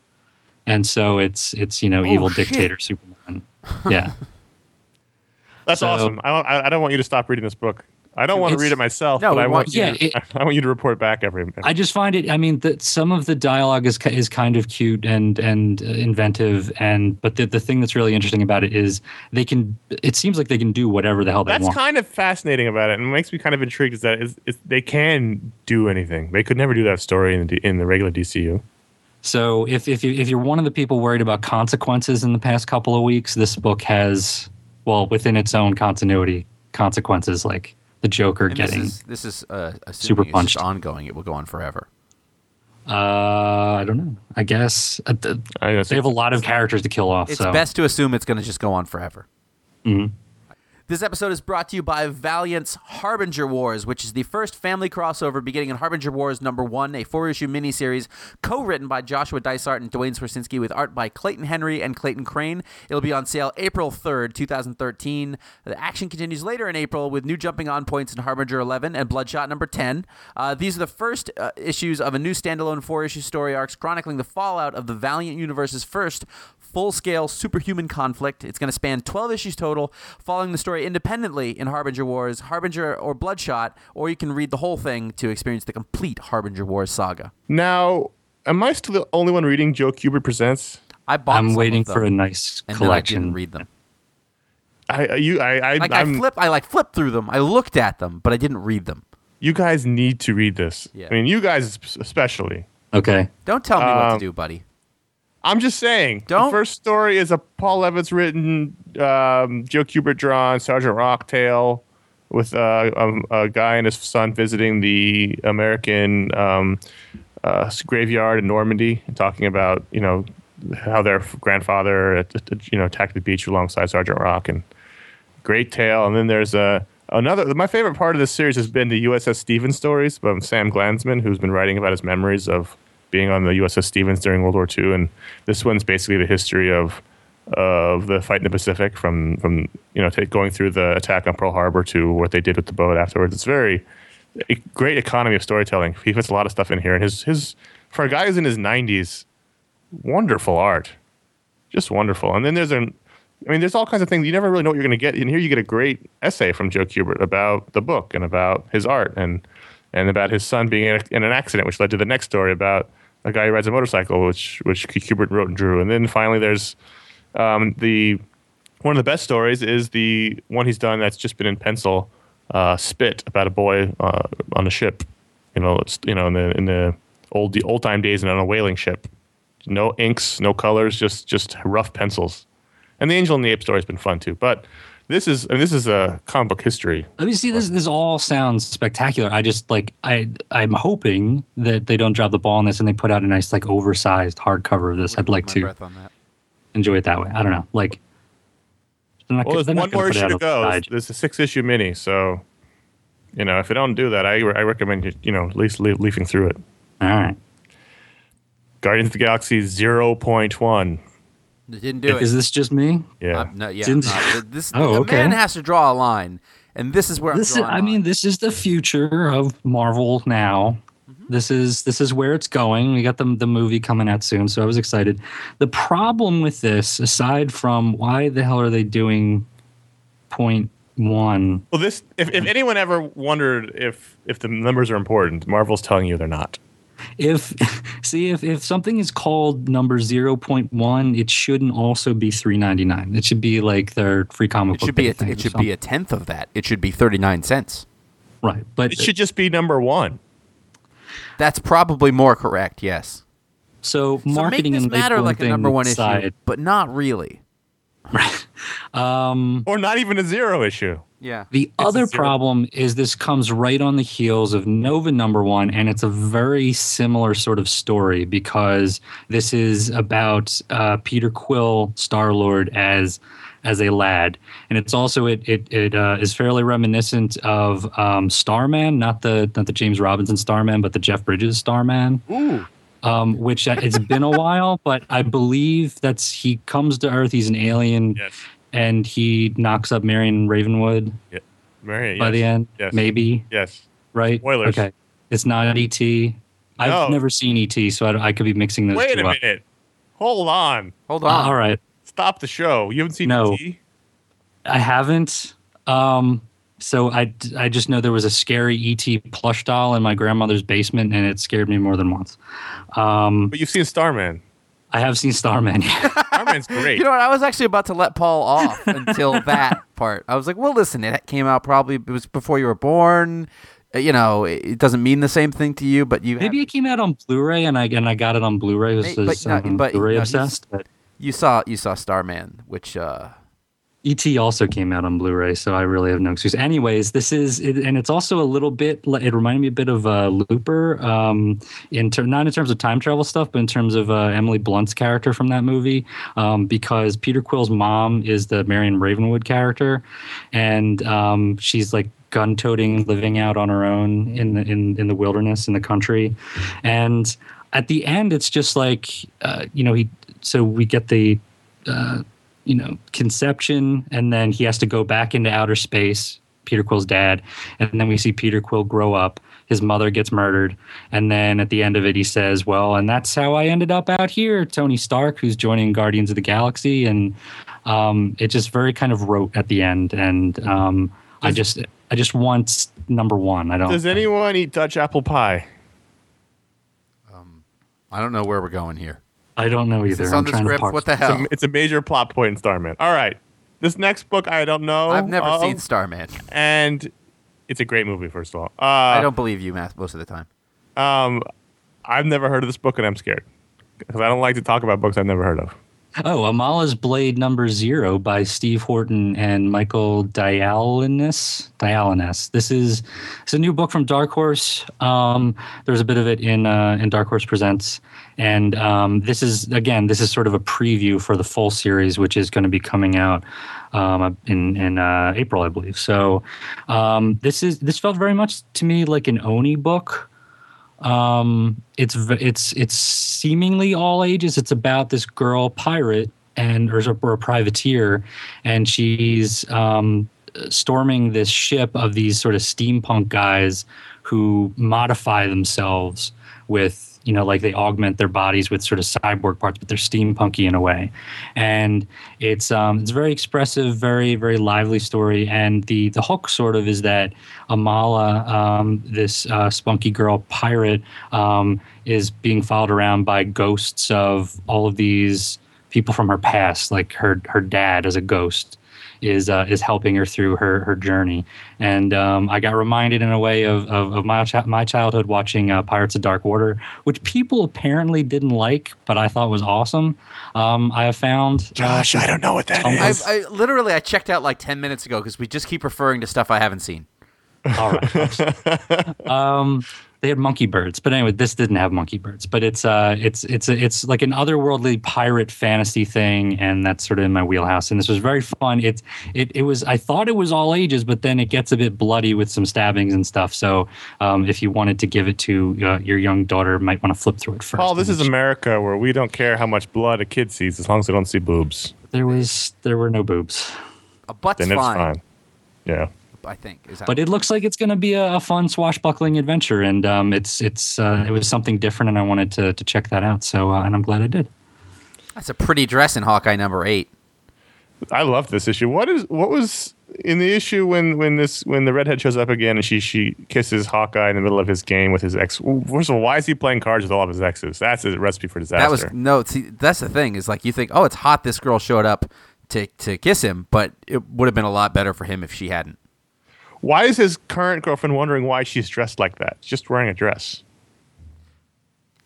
[SPEAKER 4] And so it's it's you know evil
[SPEAKER 3] shit.
[SPEAKER 4] dictator Superman. Yeah.
[SPEAKER 2] That's
[SPEAKER 4] So-
[SPEAKER 2] awesome. I don't, I I don't want you to stop reading this book. I don't want to read it myself,
[SPEAKER 3] No,
[SPEAKER 2] but I
[SPEAKER 3] want you.
[SPEAKER 4] to- Yeah,
[SPEAKER 2] I want you to report back every. every
[SPEAKER 4] I just find it. I mean, that some of the dialogue is is kind of cute and and uh, inventive, and but the the thing that's really interesting about it is they can. It seems like they can do whatever the hell they
[SPEAKER 2] That's
[SPEAKER 4] want.
[SPEAKER 2] That's kind of fascinating about it, and it makes me kind of intrigued. Is that is, is they can do anything? They could never do that story in the in the regular DCU.
[SPEAKER 4] so if if you if you're one of the people worried about consequences in the past couple of weeks, this book has well within its own continuity consequences like the Joker
[SPEAKER 3] And this
[SPEAKER 4] getting.
[SPEAKER 3] is this is uh, assuming
[SPEAKER 4] super
[SPEAKER 3] it's just
[SPEAKER 4] punched.
[SPEAKER 3] ongoing. It will go on forever.
[SPEAKER 4] uh, I don't know. I guess uh, th-
[SPEAKER 2] I
[SPEAKER 4] they have a lot of characters to kill off.
[SPEAKER 3] It's
[SPEAKER 4] so.
[SPEAKER 3] best to assume it's going to just go on forever.
[SPEAKER 4] Mhm.
[SPEAKER 3] This episode is brought to you by Valiant's Harbinger Wars, which is the first family crossover beginning in Harbinger Wars number one, a four issue miniseries co written by Joshua Dysart and Duane Swierczynski with art by Clayton Henry and Clayton Crain. It'll be on sale April 3rd, 2013. The action continues later in April with new jumping on points in Harbinger 11 and Bloodshot number 10. Uh, these are the first uh, issues of a new standalone four issue story arcs chronicling the fallout of the Valiant Universe's first full scale superhuman conflict. It's going to span 12 issues total, following the story independently in Harbinger Wars, Harbinger, or Bloodshot, or you can read the whole thing to experience the complete Harbinger Wars saga.
[SPEAKER 2] Now, am I still the only one reading Joe Kubert presents?
[SPEAKER 3] I bought
[SPEAKER 4] I'm
[SPEAKER 3] some
[SPEAKER 4] waiting
[SPEAKER 3] of them,
[SPEAKER 4] for a nice collection.
[SPEAKER 3] then I didn't read them.
[SPEAKER 2] I I- you I, I
[SPEAKER 3] Like
[SPEAKER 2] I'm,
[SPEAKER 3] I flip, I like flipped through them. I looked at them, but I didn't read them.
[SPEAKER 2] you guys need to read this.
[SPEAKER 3] Yeah.
[SPEAKER 2] I mean, you guys especially.
[SPEAKER 4] Okay.
[SPEAKER 3] Don't tell me what to
[SPEAKER 2] Um,
[SPEAKER 3] do, buddy.
[SPEAKER 2] I'm just saying.
[SPEAKER 3] Don't-
[SPEAKER 2] The first story is a Paul Evans written, um, Joe Kubert drawn Sergeant Rocktail with uh, um, a guy and his son visiting the American um, uh, graveyard in Normandy and talking about you know how their grandfather uh, you know attacked the beach alongside Sergeant Rock and great tale. And then there's a another. My favorite part of this series has been the USS Stevens stories from Sam Glanzman, who's been writing about his memories of being on the USS Stevens during World War II. And this one's basically the history of of the fight in the Pacific from from you know take, going through the attack on Pearl Harbor to what they did with the boat afterwards. It's very great economy of storytelling. He puts a lot of stuff in here, and his his for a guy who's in his 90s, wonderful art, just wonderful. And then there's an I mean, there's all kinds of things you never really know what you're going to get. And here you get a great essay from Joe Kubert about the book and about his art and and about his son being in, a, in an accident, which led to the next story about a guy who rides a motorcycle, which which Kubert wrote and drew. And then finally, there's um, the one of the best stories is the one he's done that's just been in pencil, uh, Spit, about a boy uh, on a ship. You know, it's, you know, in the in the old the old time days and on a whaling ship. No inks, no colors, just just rough pencils. And the Angel and the Ape story has been fun too. But this is I mean, this is a comic book history.
[SPEAKER 4] Let me see. This this all sounds spectacular. I just like I I'm hoping that they don't drop the ball on this and they put out a nice like oversized hardcover of this. I'd like to.
[SPEAKER 3] breath on that.
[SPEAKER 4] enjoy it that way. I don't know. Like, not,
[SPEAKER 2] Well, there's one more issue
[SPEAKER 4] out
[SPEAKER 2] to
[SPEAKER 4] of
[SPEAKER 2] go.
[SPEAKER 4] side.
[SPEAKER 2] There's a six issue mini, so you know if you don't do that, I I recommend you you know at least leafing through it.
[SPEAKER 4] All right.
[SPEAKER 2] Guardians of the Galaxy 0.1.
[SPEAKER 3] It didn't do it.
[SPEAKER 4] Is this just me?
[SPEAKER 2] Yeah.
[SPEAKER 3] Uh, no, yeah,
[SPEAKER 4] Didn't-
[SPEAKER 3] no, this
[SPEAKER 4] Oh,
[SPEAKER 3] the
[SPEAKER 4] okay.
[SPEAKER 3] man has to draw a line, and this is where
[SPEAKER 4] This
[SPEAKER 3] I'm
[SPEAKER 4] is,
[SPEAKER 3] drawing.
[SPEAKER 4] I
[SPEAKER 3] a
[SPEAKER 4] mean, this is the future of Marvel now.
[SPEAKER 3] Mm-hmm.
[SPEAKER 4] This is this is where it's going. We got the the movie coming out soon, so I was excited. The problem with this, aside from why the hell are they doing point one?
[SPEAKER 2] Well, this if, if anyone ever wondered if if the numbers are important, Marvel's telling you they're not.
[SPEAKER 4] If see if if something is called number zero point one, it shouldn't also be three ninety nine. It should be like their free comic
[SPEAKER 3] it
[SPEAKER 4] book.
[SPEAKER 3] should be
[SPEAKER 4] day
[SPEAKER 3] a, it
[SPEAKER 4] or
[SPEAKER 3] should be a tenth of that. It should be thirty nine cents.
[SPEAKER 4] right, but
[SPEAKER 2] It should just be number one.
[SPEAKER 3] That's probably more correct. Yes.
[SPEAKER 4] so
[SPEAKER 3] So
[SPEAKER 4] marketing
[SPEAKER 3] make this
[SPEAKER 4] and
[SPEAKER 3] matter like a number one
[SPEAKER 4] aside,
[SPEAKER 3] issue, but not really. Right.
[SPEAKER 4] Um,
[SPEAKER 2] Or not even a zero issue.
[SPEAKER 3] Yeah.
[SPEAKER 4] The
[SPEAKER 2] a
[SPEAKER 4] other problem is this comes right on the heels of Nova number one, and it's a very similar sort of story because this is about uh, Peter Quill, Star Lord, as as a lad, and it's also it it, it uh, is fairly reminiscent of um, Starman, not the not the James Robinson Starman, but the Jeff Bridges Starman.
[SPEAKER 2] Ooh.
[SPEAKER 4] Um, which uh, it's been a while, but I believe that's he comes to Earth. He's an alien,
[SPEAKER 2] Yes.
[SPEAKER 4] And he knocks up Marion Ravenwood
[SPEAKER 2] Very,
[SPEAKER 4] by
[SPEAKER 2] yes.
[SPEAKER 4] the end.
[SPEAKER 2] Yes.
[SPEAKER 4] Maybe
[SPEAKER 2] Yes.
[SPEAKER 4] right.
[SPEAKER 2] Spoilers.
[SPEAKER 4] Okay, it's not ET. I've never seen ET, so I, I could be mixing those
[SPEAKER 2] Wait
[SPEAKER 4] two
[SPEAKER 2] a
[SPEAKER 4] up.
[SPEAKER 2] minute. Hold on.
[SPEAKER 3] Hold
[SPEAKER 4] Uh,
[SPEAKER 3] on.
[SPEAKER 4] all right,
[SPEAKER 2] Stop the show. You haven't seen
[SPEAKER 4] No.
[SPEAKER 2] ET?
[SPEAKER 4] I haven't. Um, so I, I just know there was a scary ET plush doll in my grandmother's basement, and it scared me more than once. Um,
[SPEAKER 2] But you've seen Starman.
[SPEAKER 4] I have seen Starman.
[SPEAKER 2] Starman's great.
[SPEAKER 3] You know what? I was actually about to let Paul off until that part. I was like, well, listen, it came out probably it was before you were born. Uh, You know, it it doesn't mean the same thing to you, but you have-
[SPEAKER 4] Maybe it came out on Blu-ray, and I and I got it on Blu-ray.
[SPEAKER 3] Hey,
[SPEAKER 4] Because
[SPEAKER 3] but no,
[SPEAKER 4] um,
[SPEAKER 3] but,
[SPEAKER 4] Blu-ray
[SPEAKER 3] no,
[SPEAKER 4] obsessed. But
[SPEAKER 3] you saw you saw Starman, which uh,
[SPEAKER 4] ET also came out on Blu-ray, so I really have no excuse. Anyways, this is, and it's also a little bit. It reminded me a bit of uh, Looper, um, in ter- not in terms of time travel stuff, but in terms of uh, Emily Blunt's character from that movie, um, because Peter Quill's mom is the Marion Ravenwood character, and um, she's like gun-toting, living out on her own in the in in the wilderness in the country, and at the end, it's just like uh, you know he. So we get the. Uh, you know, conception, and then he has to go back into outer space. Peter Quill's dad, and then we see Peter Quill grow up. His mother gets murdered, and then at the end of it, he says, "Well, and that's how I ended up out here." Tony Stark, who's joining Guardians of the Galaxy, and um, it just very kind of rote at the end. And um, I just, I just want number one. I don't.
[SPEAKER 2] Does anyone eat Dutch apple pie?
[SPEAKER 3] I don't know where we're going here.
[SPEAKER 4] I don't know
[SPEAKER 3] Is
[SPEAKER 4] either.
[SPEAKER 3] this
[SPEAKER 4] I'm
[SPEAKER 3] on the
[SPEAKER 4] trying
[SPEAKER 3] script?
[SPEAKER 4] to parse.
[SPEAKER 3] What the
[SPEAKER 2] It's a,
[SPEAKER 3] hell?
[SPEAKER 2] it's a major plot point in Starman. All right. This next book I don't know.
[SPEAKER 3] I've never
[SPEAKER 2] of,
[SPEAKER 3] seen Starman.
[SPEAKER 2] and it's a great movie. First of all, uh,
[SPEAKER 3] I don't believe you, Matt, most of the time.
[SPEAKER 2] Um, I've never heard of this book, and I'm scared because I don't like to talk about books I've never heard of.
[SPEAKER 4] Oh, Amala's Blade Number Zero by Steve Horton and Michael Dialynas. Dialynas. This is it's a new book from Dark Horse. Um, there's a bit of it in uh, in Dark Horse Presents, and um, this is again this is sort of a preview for the full series, which is going to be coming out um, in in uh, April, I believe. So um, this is this felt very much to me like an Oni book um it's it's it's seemingly all ages it's about this girl pirate and or, a- or a privateer and she's um storming this ship of these sort of steampunk guys who modify themselves with you know like they augment their bodies with sort of cyborg parts but they're steampunky in a way. And it's um it's a very expressive very very lively story. And the the hook sort of is that amala um this uh, spunky girl pirate um is being followed around by ghosts of all of these people from her past like her her dad as a ghost is uh, is helping her through her her journey. And um, I got reminded in a way of of, of my chi- my childhood watching uh, Pirates of Dark Water, which people apparently didn't like, but I thought was awesome. Um, I have found
[SPEAKER 2] Josh, I don't know what that
[SPEAKER 4] I've-
[SPEAKER 2] is.
[SPEAKER 3] I, I literally I checked out like ten minutes ago because we just keep referring to stuff I haven't seen.
[SPEAKER 4] all right. um, they had monkey birds, but anyway, this didn't have monkey birds. But it's uh, it's it's it's like an otherworldly pirate fantasy thing, and that's sort of in my wheelhouse. And this was very fun. It's it it was I thought it was all ages, but then it gets a bit bloody with some stabbings and stuff. So um, if you wanted to give it to uh, your young daughter, might want to flip through it first.
[SPEAKER 2] Paul, this is America where we don't care how much blood a kid sees as long as they don't see boobs.
[SPEAKER 4] there was there were no boobs,
[SPEAKER 3] A butt's
[SPEAKER 2] Then it's
[SPEAKER 3] fine,
[SPEAKER 2] fine. Yeah.
[SPEAKER 3] I think. Is how
[SPEAKER 4] but it looks like it's going to be a, a fun swashbuckling adventure, and um, it's it's uh, it was something different, and I wanted to to check that out. So uh, and I'm glad I did.
[SPEAKER 3] that's a pretty dress in Hawkeye number eight.
[SPEAKER 2] I love this issue. What is what was in the issue when when this when the redhead shows up again and she she kisses Hawkeye in the middle of his game with his ex? First of all, why is he playing cards with all of his exes? That's a recipe for disaster.
[SPEAKER 3] That was no. See, that's the thing is like you think, oh, it's hot. This girl showed up to to kiss him, but it would have been a lot better for him if she hadn't.
[SPEAKER 2] Why is his current girlfriend wondering why she's dressed like that? She's just wearing a dress.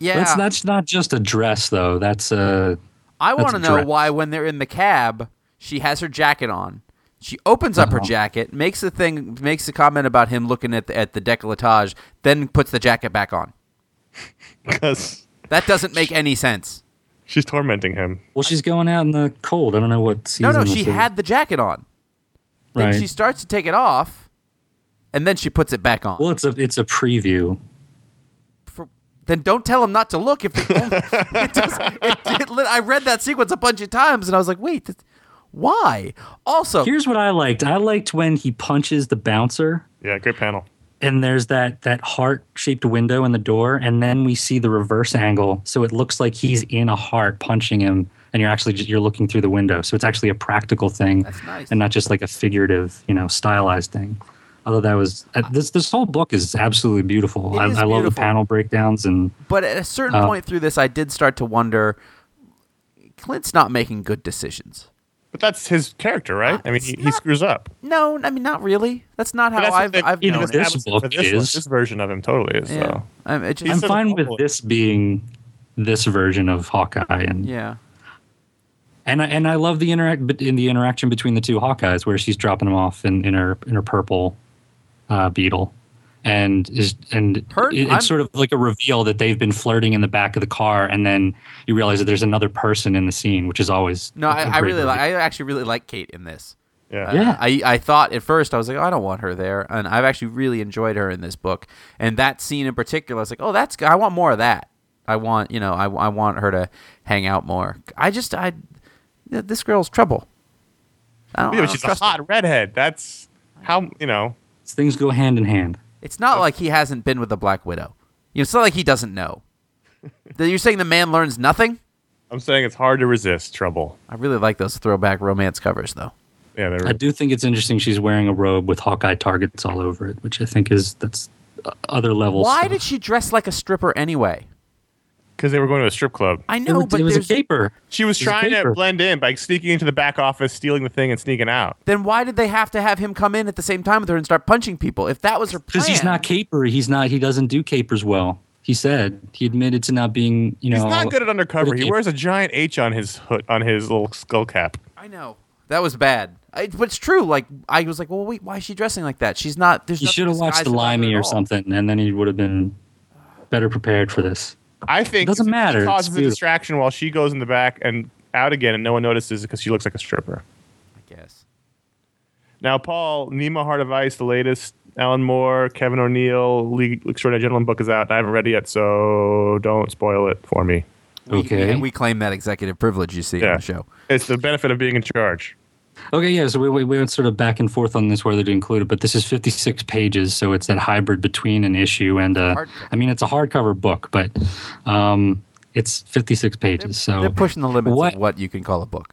[SPEAKER 3] Yeah,
[SPEAKER 4] That's that's not just a dress though. That's a.
[SPEAKER 3] I want to know
[SPEAKER 4] dress.
[SPEAKER 3] why when they're in the cab, she has her jacket on. She opens up her
[SPEAKER 4] Uh-huh.
[SPEAKER 3] jacket, makes the thing, makes a comment about him looking at the, at the décolletage, then puts the jacket back on.
[SPEAKER 2] Because
[SPEAKER 3] That doesn't make any sense.
[SPEAKER 2] she's tormenting him.
[SPEAKER 4] well, she's going out in the cold. I don't know what
[SPEAKER 3] No,
[SPEAKER 4] season.
[SPEAKER 3] no,
[SPEAKER 4] this
[SPEAKER 3] she had the jacket on. Then
[SPEAKER 4] Right.
[SPEAKER 3] she starts to take it off, and then she puts it back on.
[SPEAKER 4] Well, it's a it's a preview.
[SPEAKER 3] For, then don't tell him not to look. If the only, it just, it, it, I read that sequence a bunch of times, and I was like, wait, th- why? Also,
[SPEAKER 4] Here's what I liked. I liked when he punches the bouncer,
[SPEAKER 2] Yeah, great panel.
[SPEAKER 4] and there's that that heart shaped window in the door, and then we see the reverse angle, so it looks like he's in a heart punching him, and you're actually just, you're looking through the window. So it's actually a practical thing,
[SPEAKER 3] That's nice.
[SPEAKER 4] and not just like a figurative, you know, stylized thing. Although that was uh, this this whole book is absolutely beautiful.
[SPEAKER 3] It
[SPEAKER 4] I,
[SPEAKER 3] is
[SPEAKER 4] I love the panel breakdowns and
[SPEAKER 3] But at a certain
[SPEAKER 4] Uh,
[SPEAKER 3] point through this, I did start to wonder Clint's not making good decisions.
[SPEAKER 2] But that's his character, right? I mean, he, he screws up.
[SPEAKER 3] No, I mean, not really. That's not how
[SPEAKER 2] that's
[SPEAKER 3] I've,
[SPEAKER 2] they-
[SPEAKER 3] I've known
[SPEAKER 4] this
[SPEAKER 3] it.
[SPEAKER 2] Absent
[SPEAKER 4] book
[SPEAKER 2] for this, one.
[SPEAKER 4] is-
[SPEAKER 2] this version of him totally is.
[SPEAKER 3] Yeah.
[SPEAKER 2] So.
[SPEAKER 3] It just,
[SPEAKER 4] I'm fine with
[SPEAKER 2] humble.
[SPEAKER 4] this being this version of Hawkeye, and
[SPEAKER 3] yeah.
[SPEAKER 4] and I, and I love the interact in the interaction between the two Hawkeyes, where she's dropping him off in, in her in her purple uh, beetle, and is and
[SPEAKER 3] Her-
[SPEAKER 4] it-
[SPEAKER 3] I'm-
[SPEAKER 4] it's sort of like a reveal that they've been flirting in the back of the car, and then you realize that there's another person in the scene, which is always
[SPEAKER 3] No,
[SPEAKER 4] a-
[SPEAKER 3] I,
[SPEAKER 4] a
[SPEAKER 3] I
[SPEAKER 4] great
[SPEAKER 3] really like. I actually really like Kate in this.
[SPEAKER 2] Yeah.
[SPEAKER 3] Uh,
[SPEAKER 4] Yeah.
[SPEAKER 3] I, I thought at first I was like, oh, I don't want her there, and I've actually really enjoyed her in this book. And that scene in particular, I was like, oh, that's I want more of that. I want you know I, I want her to hang out more. I just I this girl's trouble. I don't,
[SPEAKER 2] Yeah,
[SPEAKER 3] I
[SPEAKER 2] but
[SPEAKER 3] don't
[SPEAKER 2] she's a
[SPEAKER 3] trust her.
[SPEAKER 2] hot redhead. That's how you know.
[SPEAKER 4] Things go hand in hand.
[SPEAKER 3] It's not like he hasn't been with the Black Widow. You know, it's not like he doesn't know. You're saying the man learns nothing?
[SPEAKER 2] I'm saying it's hard to resist trouble.
[SPEAKER 3] I really like those throwback romance covers, though.
[SPEAKER 2] Yeah, they're
[SPEAKER 4] I do think it's interesting. She's wearing a robe with Hawkeye targets all over it, which I think is that's uh, other levels.
[SPEAKER 3] Why did she dress like a stripper anyway?
[SPEAKER 2] Because they were going to a strip club.
[SPEAKER 3] I
[SPEAKER 4] it
[SPEAKER 3] know,
[SPEAKER 4] was,
[SPEAKER 3] but
[SPEAKER 4] it was a
[SPEAKER 3] there's
[SPEAKER 4] caper?
[SPEAKER 2] She was
[SPEAKER 4] was a
[SPEAKER 2] trying to blend in by sneaking into the back office, stealing the thing, and sneaking out.
[SPEAKER 3] then why did they have to have him come in at the same time with her and start punching people? If that was her plan,
[SPEAKER 4] Because he's not capery. He's not. He doesn't do capers well. He said he admitted to not being. You know,
[SPEAKER 2] He's not good at undercover.
[SPEAKER 4] good at
[SPEAKER 2] He wears a giant H on his hood, on his little skull cap.
[SPEAKER 3] I know that was bad. I, but it's true. Like I was like, well, wait, why is she dressing like that? She's not. There's
[SPEAKER 4] He
[SPEAKER 3] nothing
[SPEAKER 4] should have watched
[SPEAKER 3] disguised about her
[SPEAKER 4] Limey or something, and then he would have been better prepared for this.
[SPEAKER 2] I think
[SPEAKER 4] it
[SPEAKER 2] Doesn't
[SPEAKER 4] matter. It's
[SPEAKER 2] causes a
[SPEAKER 4] beautiful.
[SPEAKER 2] distraction while she goes in the back and out again, and no one notices because she looks like a stripper.
[SPEAKER 3] I guess.
[SPEAKER 2] Now, Paul, Nemo Heart of Ice, the latest Alan Moore, Kevin O'Neill, League Extraordinary Gentleman book is out. I haven't read it yet, so don't spoil it for me.
[SPEAKER 3] We,
[SPEAKER 4] Okay.
[SPEAKER 3] We, we claim that executive privilege. You see
[SPEAKER 2] Yeah.
[SPEAKER 3] on the show.
[SPEAKER 2] It's the benefit of being in charge.
[SPEAKER 4] Okay, yeah. So we, we we went sort of back and forth on this whether to include it, but this is 56 pages, so it's that hybrid between an issue and a.
[SPEAKER 3] Hard-
[SPEAKER 4] I mean, it's a hardcover book, but um, it's 56 pages. so
[SPEAKER 3] They're pushing the limits
[SPEAKER 4] what-
[SPEAKER 3] of what you can call a book.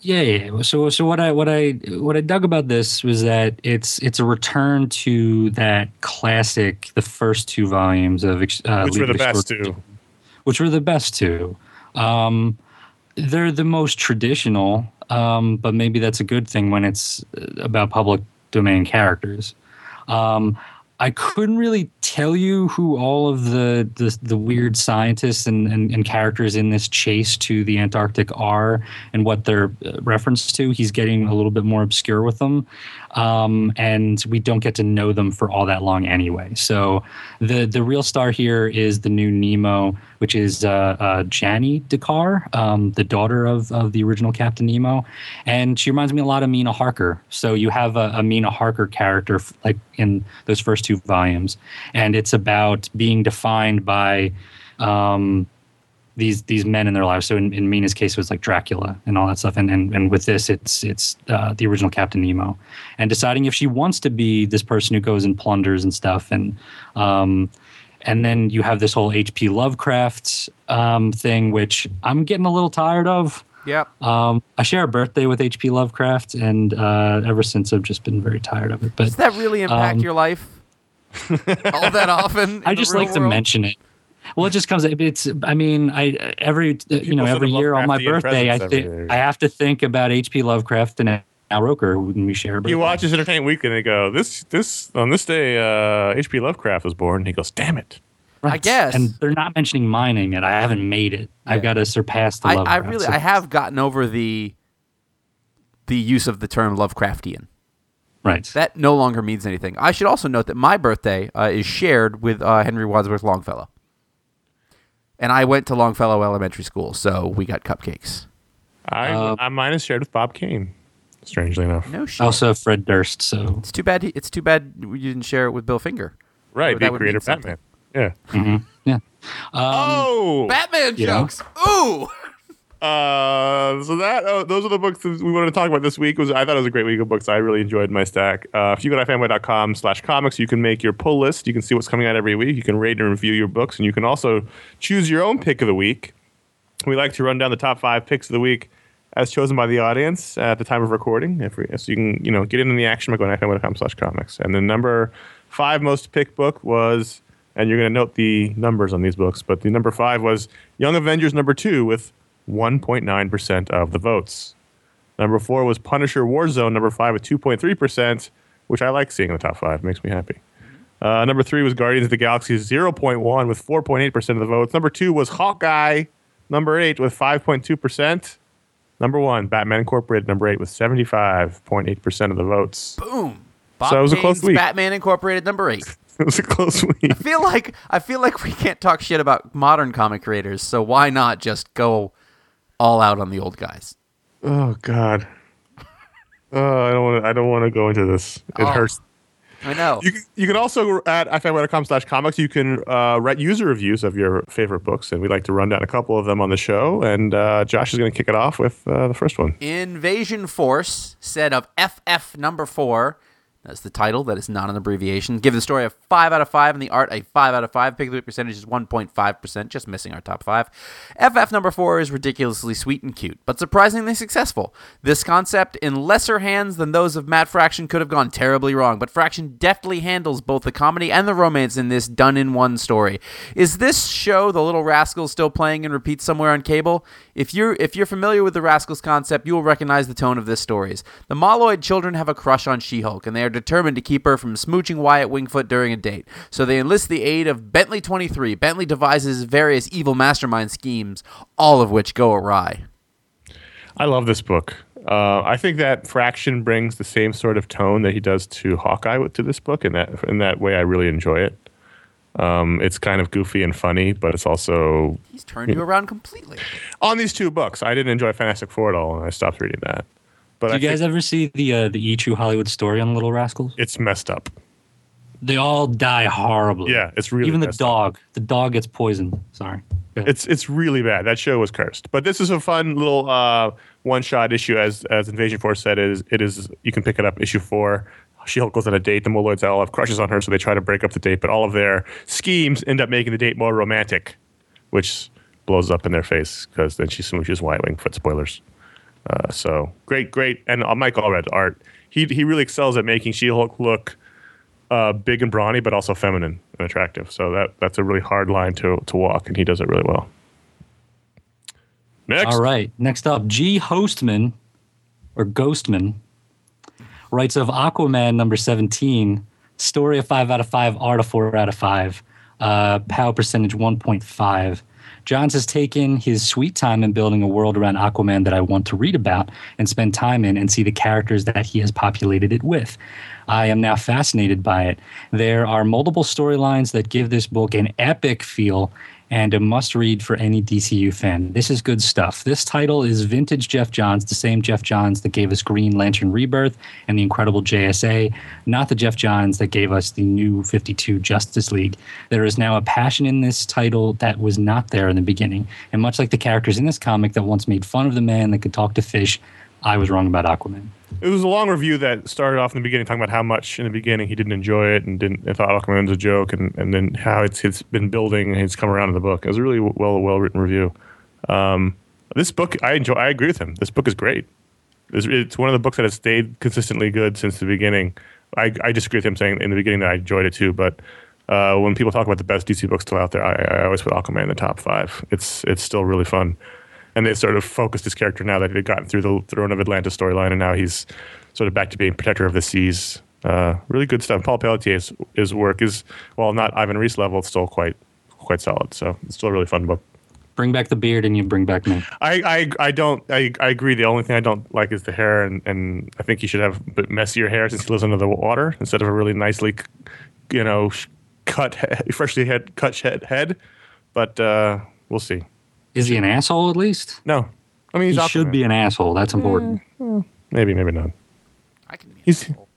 [SPEAKER 4] Yeah, yeah. yeah. So, so what I what I what I dug about this was that it's it's a return to that classic, the first two volumes of uh,
[SPEAKER 2] Which were the best,
[SPEAKER 4] Extraordinary-
[SPEAKER 2] too.
[SPEAKER 4] Which were the best two. Um, they're the most traditional, um, but maybe that's a good thing when it's uh, about public domain characters. Um, I couldn't really tell you who all of the the, the weird scientists and, and, and characters in this chase to the Antarctic are and what they're uh, referenced to? He's getting a little bit more obscure with them, um, and we don't get to know them for all that long anyway. So the the real star here is the new Nemo, which is uh, uh, Janni Dakkar, um, the daughter of, of the original Captain Nemo, and she reminds me a lot of Mina Harker. So you have a, a Mina Harker character f- like in those first two volumes, and it's about being defined by um, these these men in their lives. So in, in Mina's case, it was like Dracula and all that stuff, and and, and with this, it's it's uh, the original Captain Nemo, and deciding if she wants to be this person who goes and plunders and stuff, and um, and then you have this whole H.P. Lovecraft um, thing, which I'm getting a little tired of.
[SPEAKER 3] Yep.
[SPEAKER 4] Um, I share a birthday with H.P. Lovecraft, and uh, ever since I've just been very tired of it. But
[SPEAKER 3] Does that really impact
[SPEAKER 4] Um,
[SPEAKER 3] your life all that often?
[SPEAKER 4] I just like to mention it. Well, it just comes. It's. I mean, I every you know every year on my birthday, I think. I have to think about H.P. Lovecraft and Al Roker when we share. A birthday.
[SPEAKER 2] You watch his Entertainment Weekly and they go, this, this, on this day, uh, H.P. Lovecraft was born. And he goes, damn it.
[SPEAKER 3] I guess.
[SPEAKER 4] and they're not mentioning my name yet. I haven't made it. I've got to surpass the
[SPEAKER 3] I, I really,
[SPEAKER 4] so-
[SPEAKER 3] I have gotten over the the use of the term Lovecraftian.
[SPEAKER 4] right.
[SPEAKER 3] That no longer means anything. I should also note that my birthday uh, is shared with uh, Henry Wadsworth Longfellow, and I went to Longfellow Elementary School, so we got cupcakes.
[SPEAKER 2] I,
[SPEAKER 4] Uh,
[SPEAKER 2] I mine is shared with Bob Kane, strangely enough.
[SPEAKER 3] No shit.
[SPEAKER 4] Also Fred Durst. So
[SPEAKER 3] it's too bad. He, it's too bad you didn't share it with Bill Finger.
[SPEAKER 2] Right,
[SPEAKER 3] That
[SPEAKER 2] the
[SPEAKER 3] would
[SPEAKER 2] creator
[SPEAKER 3] mean
[SPEAKER 2] of Batman.
[SPEAKER 3] something.
[SPEAKER 2] Yeah.
[SPEAKER 4] yeah.
[SPEAKER 2] oh!
[SPEAKER 3] Batman
[SPEAKER 4] Yeah.
[SPEAKER 3] jokes. Ooh.
[SPEAKER 2] Uh, so that uh, those are the books we wanted to talk about this week. Was I thought it was a great week of books. I really enjoyed my stack. Uh, if you go to fanboy.com slash comics, you can make your pull list. You can see what's coming out every week. You can rate and review your books, and you can also choose your own pick of the week. We like to run down the top five picks of the week as chosen by the audience at the time of recording. If we, so you can you know get into the action by going to fanboy.com slash comics. And the number five most picked book was, and you're going to note the numbers on these books, but the number five was Young Avengers number two with 1.9% of the votes. Number four was Punisher Warzone, number five with 2.3%, which I like seeing in the top five. Makes me happy. Uh, number three was Guardians of the Galaxy 0.1 with 4.8% of the votes. Number two was Hawkeye, number eight with 5.2%. Number one, Batman Incorporated, number eight with 75.8% of the votes.
[SPEAKER 3] Boom. Bob
[SPEAKER 2] So it was a close week.
[SPEAKER 3] Batman Incorporated number eight.
[SPEAKER 2] It was a close week.
[SPEAKER 3] I feel like I feel like we can't talk shit about modern comic creators, so why not just go all out on the old guys?
[SPEAKER 2] Oh God. Oh, I don't want to. I don't want to go into this. It
[SPEAKER 3] Oh.
[SPEAKER 2] hurts.
[SPEAKER 3] I know.
[SPEAKER 2] You can, you can also at ifanboy.com slash comics you can uh, write user reviews of your favorite books, and we like to run down a couple of them on the show. And uh, Josh is going to kick it off with uh, the first one.
[SPEAKER 3] Invasion Force said of FF number four. That's the title. That is not an abbreviation. Give the story a five out of five, and the art a five out of five. Pick the percentage is one point five percent, just missing our top five. FF number four is ridiculously sweet and cute, but surprisingly successful. This concept, in lesser hands than those of Matt Fraction, could have gone terribly wrong, but Fraction deftly handles both the comedy and the romance in this done-in-one story. Is this show, The Little Rascals, still playing and repeats somewhere on cable? If you're if you're familiar with the Rascals concept, you will recognize the tone of this stories. The Moloid children have a crush on She-Hulk, and they are determined to keep her from smooching Wyatt Wingfoot during a date. So they enlist the aid of Bentley 23. Bentley devises various evil mastermind schemes, all of which go awry.
[SPEAKER 2] I love this book. Uh, I think that Fraction brings the same sort of tone that he does to Hawkeye to this book, and that in that way, I really enjoy it. Um, it's kind of goofy and funny, but it's also
[SPEAKER 3] He's turned you around completely.
[SPEAKER 2] on these two books. I didn't enjoy Fantastic Four at all, and I stopped reading that. But
[SPEAKER 4] Do
[SPEAKER 2] I
[SPEAKER 4] you guys
[SPEAKER 2] think
[SPEAKER 4] ever see the uh, the E True Hollywood story on Little Rascals?
[SPEAKER 2] it's messed up.
[SPEAKER 4] They all die horribly.
[SPEAKER 2] Yeah, it's really
[SPEAKER 4] even the
[SPEAKER 2] messed up.
[SPEAKER 4] dog. The dog gets poisoned. Sorry.
[SPEAKER 2] It's it's really bad. That show was cursed. But this is a fun little uh, one shot issue, as as Invasion Force said. It is it is you can pick it up issue four. She Hulk goes on a date. The Moloids all have crushes on her, so they try to break up the date. But all of their schemes end up making the date more romantic, which blows up in their face because then she smooches White Wing. Foot Spoilers. Uh, so great, great, and Mike Allred art. He he really excels at making She Hulk look uh, big and brawny, but also feminine and attractive. So that that's a really hard line to to walk, and he does it really well. Next,
[SPEAKER 4] All right. Next up, G. Hostman or Ghostman writes of Aquaman number 17 Story a five out of five. Art a four out of five. Uh, power percentage one point five. Johns has taken his sweet time in building a world around Aquaman that I want to read about and spend time in and see the characters that he has populated it with. I am now fascinated by it. There are multiple storylines that give this book an epic feel and a must read for any DCU fan. This is good stuff. This title is vintage Geoff Johns, the same Geoff Johns that gave us Green Lantern Rebirth and the incredible JSA, not the Geoff Johns that gave us the new 52 Justice League. There is now a passion in this title that was not there in the beginning. And much like the characters in this comic that once made fun of the man that could talk to fish, I was wrong about Aquaman.
[SPEAKER 2] It was a long review that started off in the beginning talking about how much in the beginning he didn't enjoy it and didn't and thought Aquaman was a joke and, and then how it's it's been building and it's come around in the book. It was a really well well written review. Um, this book I enjoy. I agree with him. This book is great. It's, it's one of the books that has stayed consistently good since the beginning. I, I disagree with him saying in the beginning that I enjoyed it too, but uh, when people talk about the best DC books still out there, I, I always put Aquaman in the top five. It's it's still really fun, and they sort of focused his character now that he'd gotten through the Throne of Atlantis storyline, and now he's sort of back to being protector of the seas. Uh, really good stuff. Paul Pelletier's his work is while not Ivan Reis level, it's still quite quite solid. So it's still a really fun book.
[SPEAKER 4] Bring back the beard and you bring back me.
[SPEAKER 2] I, I, I don't I, I agree. The only thing I don't like is the hair, and, and I think he should have a bit messier hair since he lives under the water instead of a really nicely, you know, cut freshly head cut head head. But uh, we'll see.
[SPEAKER 4] Is he an asshole at least?
[SPEAKER 2] No, I mean he's
[SPEAKER 4] he should
[SPEAKER 2] Aquaman.
[SPEAKER 4] be an asshole. That's important.
[SPEAKER 2] maybe maybe not.
[SPEAKER 3] I can. Be
[SPEAKER 2] He's-
[SPEAKER 3] asshole.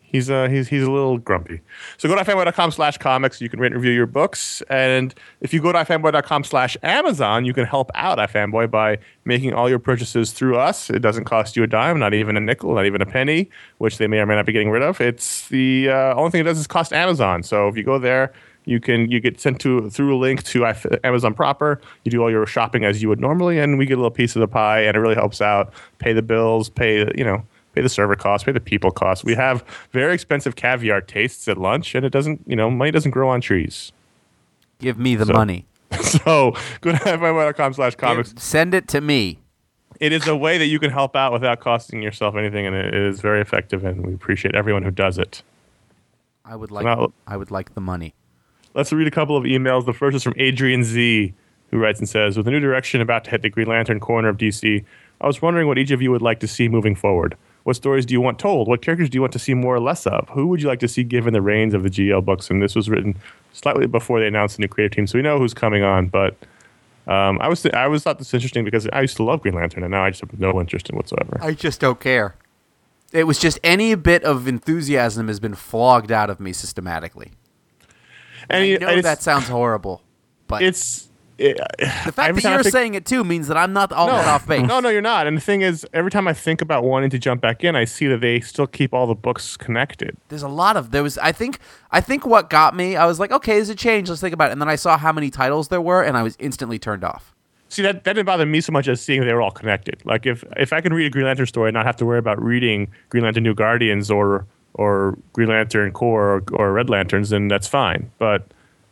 [SPEAKER 2] He's uh he's he's a little grumpy. So go to ifanboy.com slash comics. You can rate and review your books. And if you go to ifanboy.com slash Amazon, you can help out ifanboy by making all your purchases through us. It doesn't cost you a dime, not even a nickel, not even a penny, which they may or may not be getting rid of. It's the uh, only thing it does is cost Amazon. So if you go there, you can you get sent to through a link to Amazon proper. You do all your shopping as you would normally, and we get a little piece of the pie, and it really helps out. Pay the bills, pay you know pay the server costs, pay the people costs. We have very expensive caviar tastes at lunch, and it doesn't, you know, money doesn't grow on trees.
[SPEAKER 3] Give me the
[SPEAKER 2] So-
[SPEAKER 3] money.
[SPEAKER 2] So go to fmi.com slash comics.
[SPEAKER 3] Send it to me.
[SPEAKER 2] It is a way that you can help out without costing yourself anything, and it is very effective, and we appreciate everyone who does it.
[SPEAKER 3] I would like.
[SPEAKER 2] now-
[SPEAKER 3] I would like the money.
[SPEAKER 2] Let's read a couple of emails. The first is from Adrian Z, who writes and says, With a new direction about to hit the Green Lantern corner of DC, I was wondering what each of you would like to see moving forward. What stories do you want told? What characters do you want to see more or less of? Who would you like to see given the reins of the GL books? And this was written slightly before they announced the new creative team, so we know who's coming on. But um, I was I was thought this interesting because I used to love Green Lantern, and now I just have no interest in whatsoever.
[SPEAKER 3] I just don't care. It was just any bit of enthusiasm has been flogged out of me systematically.
[SPEAKER 2] And
[SPEAKER 3] I know that sounds horrible, but
[SPEAKER 2] it's it,
[SPEAKER 3] the fact that you're
[SPEAKER 2] think-
[SPEAKER 3] saying it too means that I'm not all that off base.
[SPEAKER 2] No, no, you're not. And the thing is, every time I think about wanting to jump back in, I see that they still keep all the books connected.
[SPEAKER 3] There's a lot of there was. I think. I think what got me. I was like, okay, there's a change. Let's think about it. And then I saw how many titles there were, and I was instantly turned off.
[SPEAKER 2] See, that, that didn't bother me so much as seeing they were all connected. Like, if, if I can read a Green Lantern story and not have to worry about reading Green Lantern New Guardians or, or Green Lantern Corps or, or Red Lanterns, then that's fine. But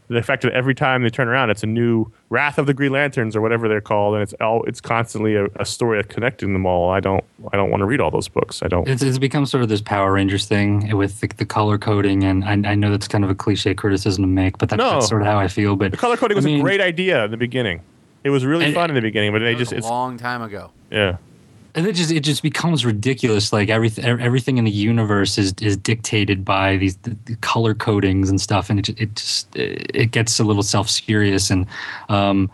[SPEAKER 2] the fact that every time they turn around, it's a new Wrath of the Green Lanterns or whatever they're called, and it's all it's constantly a, a story of connecting them all. I don't I don't want to read all those books. I don't.
[SPEAKER 4] It's, it's become sort of this Power Rangers thing with the, the color coding, and I, I know that's kind of a cliche criticism to make, but that,
[SPEAKER 2] No.
[SPEAKER 4] that's sort of how I feel. But
[SPEAKER 2] The color coding was
[SPEAKER 4] I mean,
[SPEAKER 2] a great idea in the beginning. It was really
[SPEAKER 4] And-
[SPEAKER 2] fun in the beginning, but they
[SPEAKER 3] That was
[SPEAKER 2] just
[SPEAKER 3] a
[SPEAKER 2] it's
[SPEAKER 3] long time ago.
[SPEAKER 2] yeah.
[SPEAKER 4] And it just it just becomes ridiculous. Like everything everything in the universe is is dictated by these the, the color codings and stuff, and it it just it gets a little self serious. And um,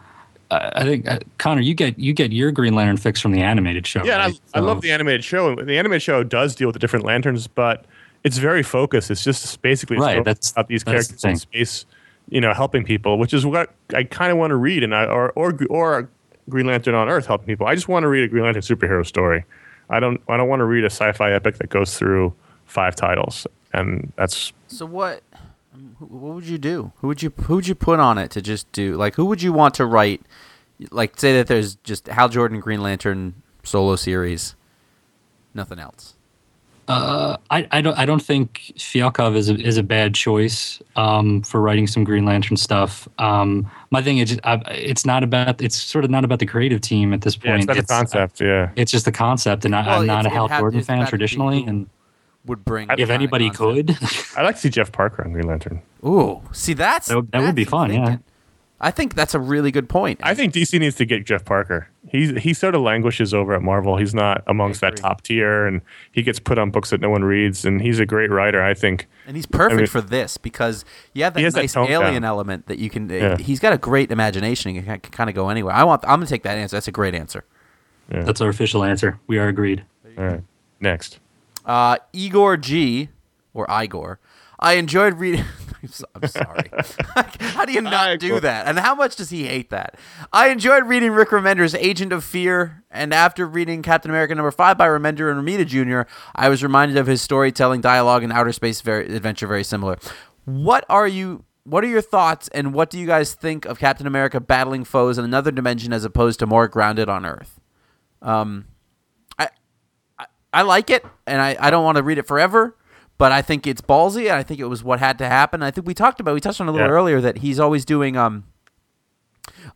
[SPEAKER 4] I think uh, Conor, you get you get your Green Lantern fix from the animated show.
[SPEAKER 2] Yeah,
[SPEAKER 4] right?
[SPEAKER 2] I, I love the animated show. The animated show does deal with the different lanterns, but it's very focused. It's just basically
[SPEAKER 4] Right, that's-
[SPEAKER 2] about these
[SPEAKER 4] that's the
[SPEAKER 2] characters in space, you know, helping people, which is what I kind of want to read, and I or or or Green Lantern on Earth helping people. I just want to read a Green Lantern superhero story. I don't I don't want to read a sci-fi epic that goes through five titles, and that's
[SPEAKER 3] So what? What would you do? Who would you who would you put on it to just do? Like, who would you want to write? Like, say that there's just Hal Jordan Green Lantern solo series, nothing else.
[SPEAKER 4] Uh, I, I don't I don't think Fialkov is a, is a bad choice um, for writing some Green Lantern stuff. Um, my thing is, I, it's not about it's sort of not about the creative team at this point.
[SPEAKER 2] yeah,
[SPEAKER 4] point.
[SPEAKER 2] it's not the concept. Yeah,
[SPEAKER 4] It's just the concept, and I,
[SPEAKER 3] Well,
[SPEAKER 4] I'm not a Hal
[SPEAKER 3] had-
[SPEAKER 4] Jordan fan traditionally. And
[SPEAKER 3] would bring.
[SPEAKER 4] if anybody could,
[SPEAKER 2] I'd like to see Jeff Parker on Green Lantern.
[SPEAKER 3] Ooh, see that's
[SPEAKER 4] That would- that would be
[SPEAKER 3] that's
[SPEAKER 4] fun, yeah.
[SPEAKER 3] Thinking. I think that's a really good point.
[SPEAKER 2] I think DC needs to get Jeff Parker. He's he sort of languishes over at Marvel. He's not amongst that top tier, and he gets put on books that no one reads. And he's a great writer. I think.
[SPEAKER 3] and he's perfect
[SPEAKER 2] I mean-
[SPEAKER 3] for this because you have that
[SPEAKER 2] He has that
[SPEAKER 3] nice alien
[SPEAKER 2] down.
[SPEAKER 3] element that you can.
[SPEAKER 2] Yeah.
[SPEAKER 3] He's got a great imagination. He can, kind of go anywhere. I want. I'm gonna take that answer. That's a great answer.
[SPEAKER 4] that's our official answer. We are agreed.
[SPEAKER 2] All right, next.
[SPEAKER 3] Uh, Igor G or Igor. I enjoyed reading. I'm, sorry. how do you not do that? And how much does he hate that? I enjoyed reading Rick Remender's Agent of Fear, and after reading Captain America number five by Remender and Romita Jr., I was reminded of his storytelling dialogue and outer space very, adventure very similar. What are you? What are your thoughts, and what do you guys think of Captain America battling foes in another dimension as opposed to more grounded on Earth? Um, I, I, I like it, and I, I don't want to read it forever, but I think it's ballsy, and I think it was what had to happen. I think we talked about, we touched on a little
[SPEAKER 2] Yeah.
[SPEAKER 3] earlier that he's always doing um,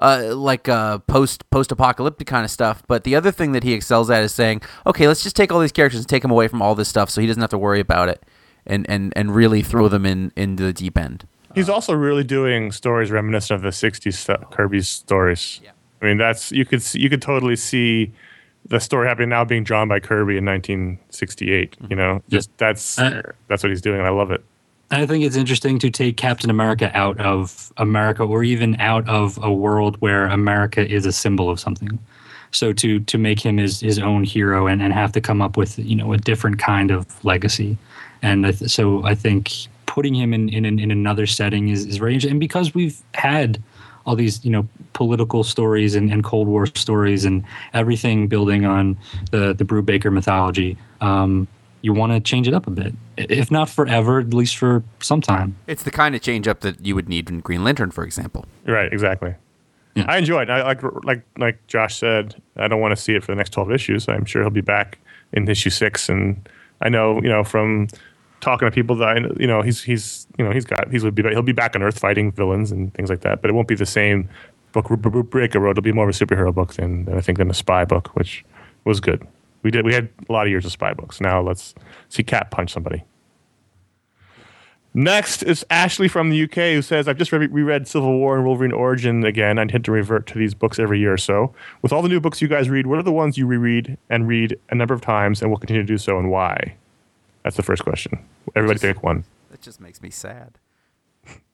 [SPEAKER 3] uh, like uh, post post apocalyptic kind of stuff. But the other thing that he excels at is saying, okay, let's just take all these characters and take them away from all this stuff, so he doesn't have to worry about it, and and and really throw them in into the deep end.
[SPEAKER 2] He's also really doing stories reminiscent of the '60s stuff, Kirby's stories.
[SPEAKER 3] Yeah.
[SPEAKER 2] I mean, that's you could see, you could totally see the story happening now being drawn by Kirby in 1968. Mm-hmm. You know, just that's that's what he's doing, and I love it.
[SPEAKER 4] I think it's interesting to take Captain America out of America or even out of a world where America is a symbol of something. So to to make him his, his own hero and, and have to come up with you know a different kind of legacy, and I th- so I think putting him in in, in another setting is, is very interesting. And because we've had all these you know political stories and, and Cold War stories and everything building on the the Brubaker mythology. Um, you want to change it up a bit, if not forever, at least for some time.
[SPEAKER 3] It's the kind of change up that you would need in Green Lantern, for example.
[SPEAKER 2] Right, exactly.
[SPEAKER 4] Yeah.
[SPEAKER 2] I enjoy it. I like like like Josh said. I don't want to see it for the next twelve issues. I'm sure he'll be back in issue six, and I know you know from talking to people that I you know he's he's you know he's got he's would be he'll be back on Earth fighting villains and things like that. But it won't be the same book Br- Br- Breaker wrote. It'll be more of a superhero book than, than I think than a spy book, which was good. We did we had a lot of years of spy books. Now let's see Cat punch somebody. Next is Ashley from the UK who says, I've just re- reread Civil War and Wolverine Origin again. I intend to revert to these books every year or so. With all the new books you guys read, what are the ones you reread and read a number of times and will continue to do so and why? That's the first question. Everybody pick one.
[SPEAKER 3] That just makes me sad.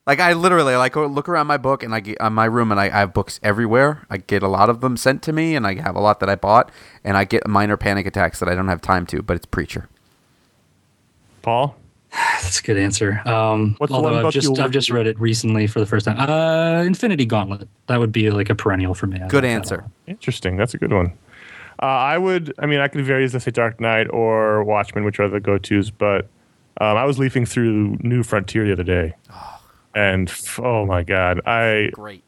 [SPEAKER 3] Like I literally like go look around my book and I get on my room and I, I have books everywhere. I get a lot of them sent to me and I have a lot that I bought and I get minor panic attacks that I don't have time to. But it's Preacher.
[SPEAKER 2] Paul?
[SPEAKER 4] That's a good answer. Um,
[SPEAKER 2] What's
[SPEAKER 4] although
[SPEAKER 2] one
[SPEAKER 4] I've just I've just read it recently for the first time. Uh, Infinity Gauntlet. That would be like a perennial for me. I
[SPEAKER 3] Good
[SPEAKER 4] like that
[SPEAKER 3] answer.
[SPEAKER 2] Interesting. That's a good one. Uh, I would, I mean, I could vary as I say Dark Knight or Watchmen, which are the go tos, but um, I was leafing through New Frontier the other day. And f- oh my God, I
[SPEAKER 3] Great.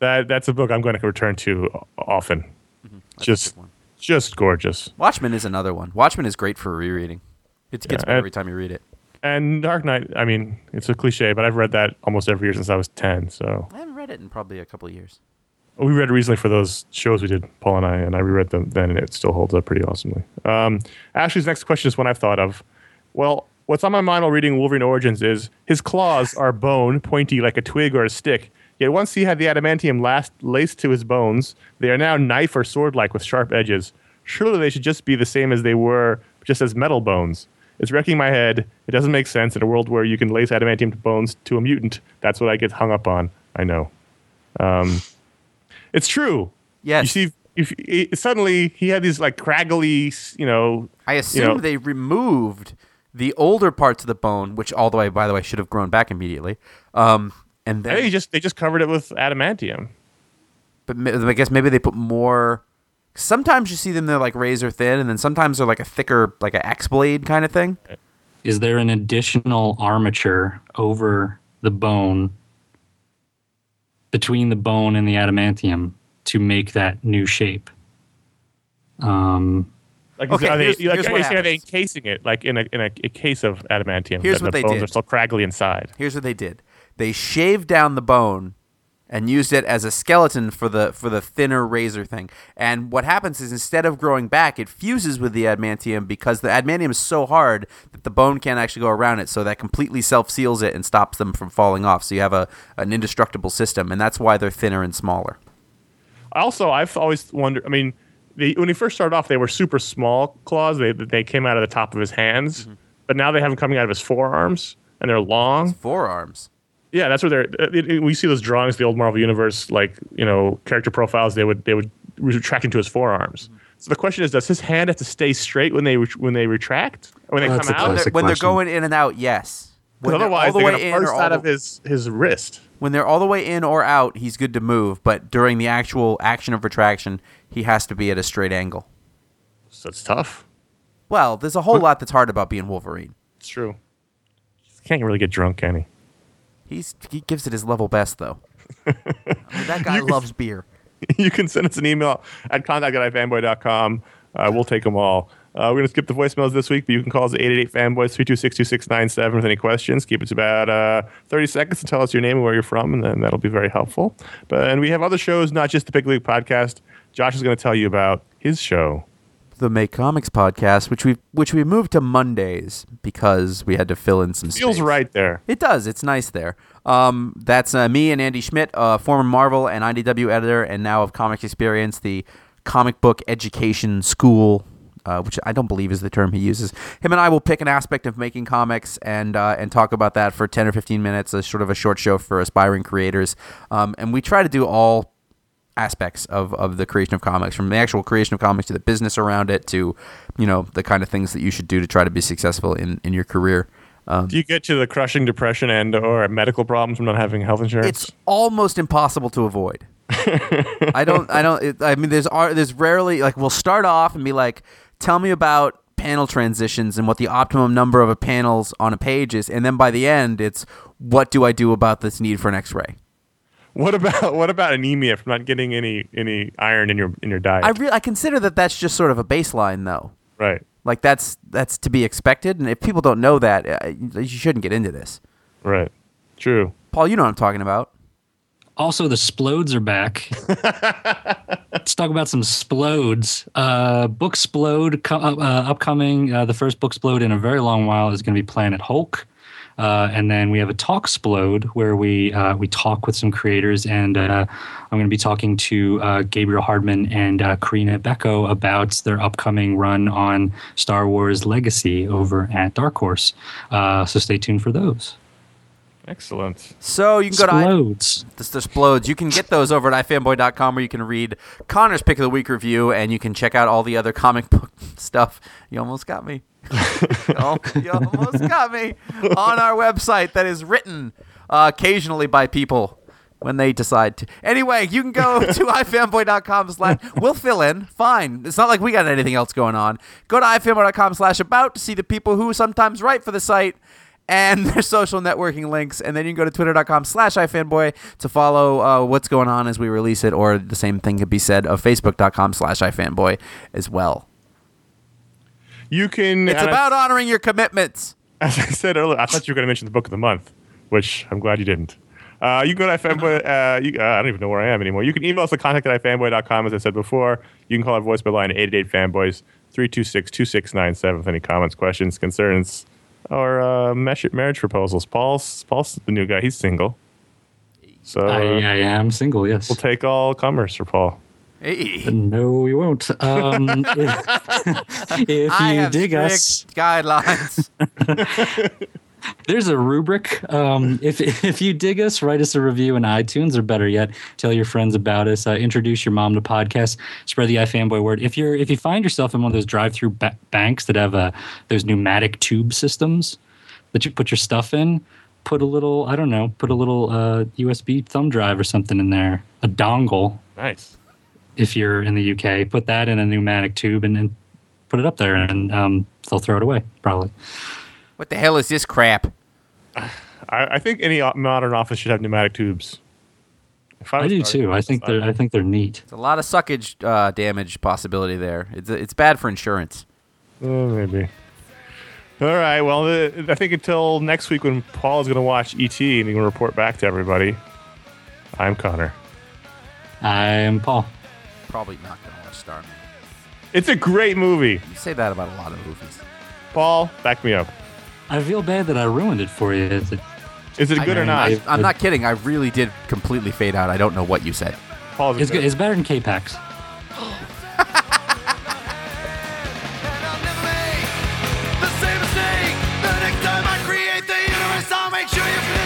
[SPEAKER 2] that that's a book I'm going to return to often. Just, just gorgeous.
[SPEAKER 3] Watchmen is another one. Watchmen is great for rereading. It gets
[SPEAKER 2] Yeah,
[SPEAKER 3] better every time you read it.
[SPEAKER 2] And Dark Knight, I mean, it's a cliche, but I've read that almost every year since I was 10. So
[SPEAKER 3] I haven't read it in probably a couple of years.
[SPEAKER 2] We read recently for those shows we did, Paul and I, and I reread them then, and it still holds up pretty awesomely. Um, Ashley's next question is one I've thought of. Well, what's on my mind while reading Wolverine Origins is his claws are bone, pointy like a twig or a stick. Yet once he had the adamantium last laced to his bones, they are now knife or sword like with sharp edges. Surely they should just be the same as they were, just as metal bones. It's wrecking my head. It doesn't make sense in a world where you can lace adamantium to bones to a mutant. That's what I get hung up on. I know. Um, it's true.
[SPEAKER 3] Yes.
[SPEAKER 2] You see, if, it, suddenly he had these like craggly, you know.
[SPEAKER 3] I assume
[SPEAKER 2] know-
[SPEAKER 3] they removed the older parts of the bone, which all the way, by the way, should have grown back immediately. Um, and
[SPEAKER 2] I think just they just covered it with adamantium.
[SPEAKER 3] but I guess maybe they put more. Sometimes you see them they're like razor thin, and then sometimes they're like a thicker, like an X blade kind of thing.
[SPEAKER 4] Is there an additional armature over the bone between the bone and the adamantium to make that new shape? Um,
[SPEAKER 2] Like,
[SPEAKER 3] Okay,
[SPEAKER 2] are they,
[SPEAKER 3] here's-
[SPEAKER 2] like,
[SPEAKER 3] here's what
[SPEAKER 2] are they encasing it like in a in a, a case of adamantium?
[SPEAKER 3] Here's
[SPEAKER 2] that
[SPEAKER 3] what
[SPEAKER 2] the
[SPEAKER 3] they
[SPEAKER 2] bones
[SPEAKER 3] did.
[SPEAKER 2] are still craggly inside.
[SPEAKER 3] Here's what they did: they shaved down the bone and used it as a skeleton for the for the thinner razor thing. And what happens is instead of growing back, it fuses with the adamantium because the adamantium is so hard that the bone can't actually go around it. So that completely self seals it and stops them from falling off. So you have a an indestructible system, and that's why they're thinner and smaller.
[SPEAKER 2] Also, I've always wondered. I mean, they, when he first started off, they were super small claws. They they came out of the top of his hands,
[SPEAKER 3] Mm-hmm.
[SPEAKER 2] but now they have them coming out of his forearms, and they're long.
[SPEAKER 3] Forearms.
[SPEAKER 2] Yeah, that's where they're. uh, it- it- we see those drawings, the old Marvel universe, like you know, character profiles. They would they would retract into his forearms. So the question is, does his hand have to stay straight when they when they retract when they
[SPEAKER 4] Well, that's
[SPEAKER 2] come out?
[SPEAKER 3] When, they're, when they're going in and out, yes. When
[SPEAKER 2] Because
[SPEAKER 3] they're
[SPEAKER 2] otherwise,
[SPEAKER 3] all the
[SPEAKER 2] they're going to burst
[SPEAKER 3] all
[SPEAKER 2] out of his his wrist.
[SPEAKER 3] when they're all the way in or out, he's good to move. But during the actual action of retraction, he has to be at a straight angle.
[SPEAKER 2] So it's tough.
[SPEAKER 3] Well, there's a whole lot that's hard about being Wolverine.
[SPEAKER 2] It's true. Can't really get drunk, can he?
[SPEAKER 3] He's he gives it his level best though. I mean, that guy loves beer.
[SPEAKER 2] you can send us an email at contact at ifanboy.com. Uh, we'll take them all. Uh, we're going to skip the voicemails this week, but you can call us at 888-FANBOYS, 326-2697 with any questions. Keep it to about uh, 30 seconds to tell us your name and where you're from, and then that'll be very helpful. But And we have other shows, not just the Big League Podcast. Josh is going to tell you about his show.
[SPEAKER 3] The Make Comics podcast, which we which we moved to Mondays because we had to fill in some
[SPEAKER 2] Feels
[SPEAKER 3] space.
[SPEAKER 2] right there.
[SPEAKER 3] It does. It's nice there. Um, that's uh, me and Andy Schmidt, uh, former Marvel and IDW editor, and now of Comics Experience, the comic book education school, uh, which I don't believe is the term he uses. Him and I will pick an aspect of making comics and uh, and talk about that for ten or fifteen minutes, a sort of a short show for aspiring creators. Um, and we try to do all aspects of, of the creation of comics from the actual creation of comics to the business around it to you know the kind of things that you should do to try to be successful in, in your career um,
[SPEAKER 2] Do you get to the crushing depression and or medical problems from not having health insurance?
[SPEAKER 3] it's almost impossible to avoid. I don't. I don't. It, I mean, there's there's rarely like we'll start off and be like, tell me about panel transitions and what the optimum number of panels on a page is, and then by the end, it's what do I do about this need for an X-ray?
[SPEAKER 2] What about what about anemia from not getting any any iron in your in your diet?
[SPEAKER 3] I re- I consider that that's just sort of a baseline though.
[SPEAKER 2] right.
[SPEAKER 3] Like that's that's to be expected, and if people don't know that, uh, you shouldn't get into this.
[SPEAKER 2] Right. True.
[SPEAKER 3] Paul, you know what I'm talking about.
[SPEAKER 4] Also, the Splodes are back. Let's talk about some Splodes. Uh, book Splode co- uh, upcoming. Uh, the first book Splode in a very long while is going to be Planet Hulk. Uh, and then we have a talk Splode where we uh, we talk with some creators, and uh, I'm going to be talking to uh, Gabriel Hardman and uh, Corinna Bechko about their upcoming run on Star Wars Legacy over at Dark Horse. Uh, so stay tuned for those.
[SPEAKER 2] Excellent.
[SPEAKER 3] So you can go to I-
[SPEAKER 4] Splodes.
[SPEAKER 3] the the You can get those over at ifanboy.com where you can read Conor's Pick of the Week review and you can check out all the other comic book stuff. You almost got me. You you almost got me on our website that is written uh, occasionally by people when they decide to. Anyway, you can go to ifanboy.com slash. We'll fill in. Fine. It's not like we got anything else going on. Go to ifanboy.com slash about to see the people who sometimes write for the site and their social networking links. And then you can go to twitter.com slash ifanboy to follow uh, what's going on as we release it, or the same thing could be said of facebook.com slash ifanboy as well.
[SPEAKER 2] You can.
[SPEAKER 3] It's
[SPEAKER 2] and I-
[SPEAKER 3] about honoring your commitments.
[SPEAKER 2] as I said earlier, I thought you were going to mention the book of the month, which I'm glad you didn't. Uh, you can go to ifanboy. Uh, you, uh, I don't even know where I am anymore. You can email us at contact at ifanboy.com, as I said before. You can call our voicemail line at 888 fanboys 326 2697 with any comments, questions, concerns, or uh, mesh- marriage proposals. Paul's, Paul's the new guy. He's single. So
[SPEAKER 4] I, I am single, yes.
[SPEAKER 2] we'll take all comers for Paul.
[SPEAKER 3] Hey.
[SPEAKER 4] No, we won't. Um, if if
[SPEAKER 3] I
[SPEAKER 4] you
[SPEAKER 3] have
[SPEAKER 4] dig us,
[SPEAKER 3] guidelines.
[SPEAKER 4] there's a rubric. Um, if if you dig us, write us a review in iTunes, or better yet, tell your friends about us. Uh, introduce your mom to podcasts. Spread the iFanboy word. If you're if you find yourself in one of those drive-through ba- banks that have uh, those pneumatic tube systems that you put your stuff in, put a little I don't know, put a little uh, USB thumb drive or something in there, a dongle.
[SPEAKER 2] Nice.
[SPEAKER 4] If you're in the UK, put that in a pneumatic tube and, and put it up there, and um, they'll throw it away probably.
[SPEAKER 3] what the hell is this crap?
[SPEAKER 2] I, I think any modern office should have pneumatic tubes. If
[SPEAKER 4] I
[SPEAKER 2] was
[SPEAKER 4] do too. I think they're I think they're neat.
[SPEAKER 3] It's a lot of suckage uh, damage possibility there. It's, it's bad for insurance.
[SPEAKER 2] Uh, maybe. All right. Well, uh, I think until next week when Paul is going to watch ET and he will report back to everybody. I'm Conor.
[SPEAKER 4] I'm Paul.
[SPEAKER 3] Probably not gonna want watch Starman.
[SPEAKER 2] It's a great movie.
[SPEAKER 3] You say that about a lot of movies.
[SPEAKER 2] Paul, back me up.
[SPEAKER 4] I feel bad that I ruined it for you. Is it-
[SPEAKER 2] Is it good or not?
[SPEAKER 4] I-
[SPEAKER 3] I'm not kidding. I really did completely fade out. I don't know what you said.
[SPEAKER 2] Paul,
[SPEAKER 4] It's
[SPEAKER 2] it
[SPEAKER 4] good. It's better than K-Pax.
[SPEAKER 5] And I'll never make the same mistake. The next time I create the universe, I'll make sure you feel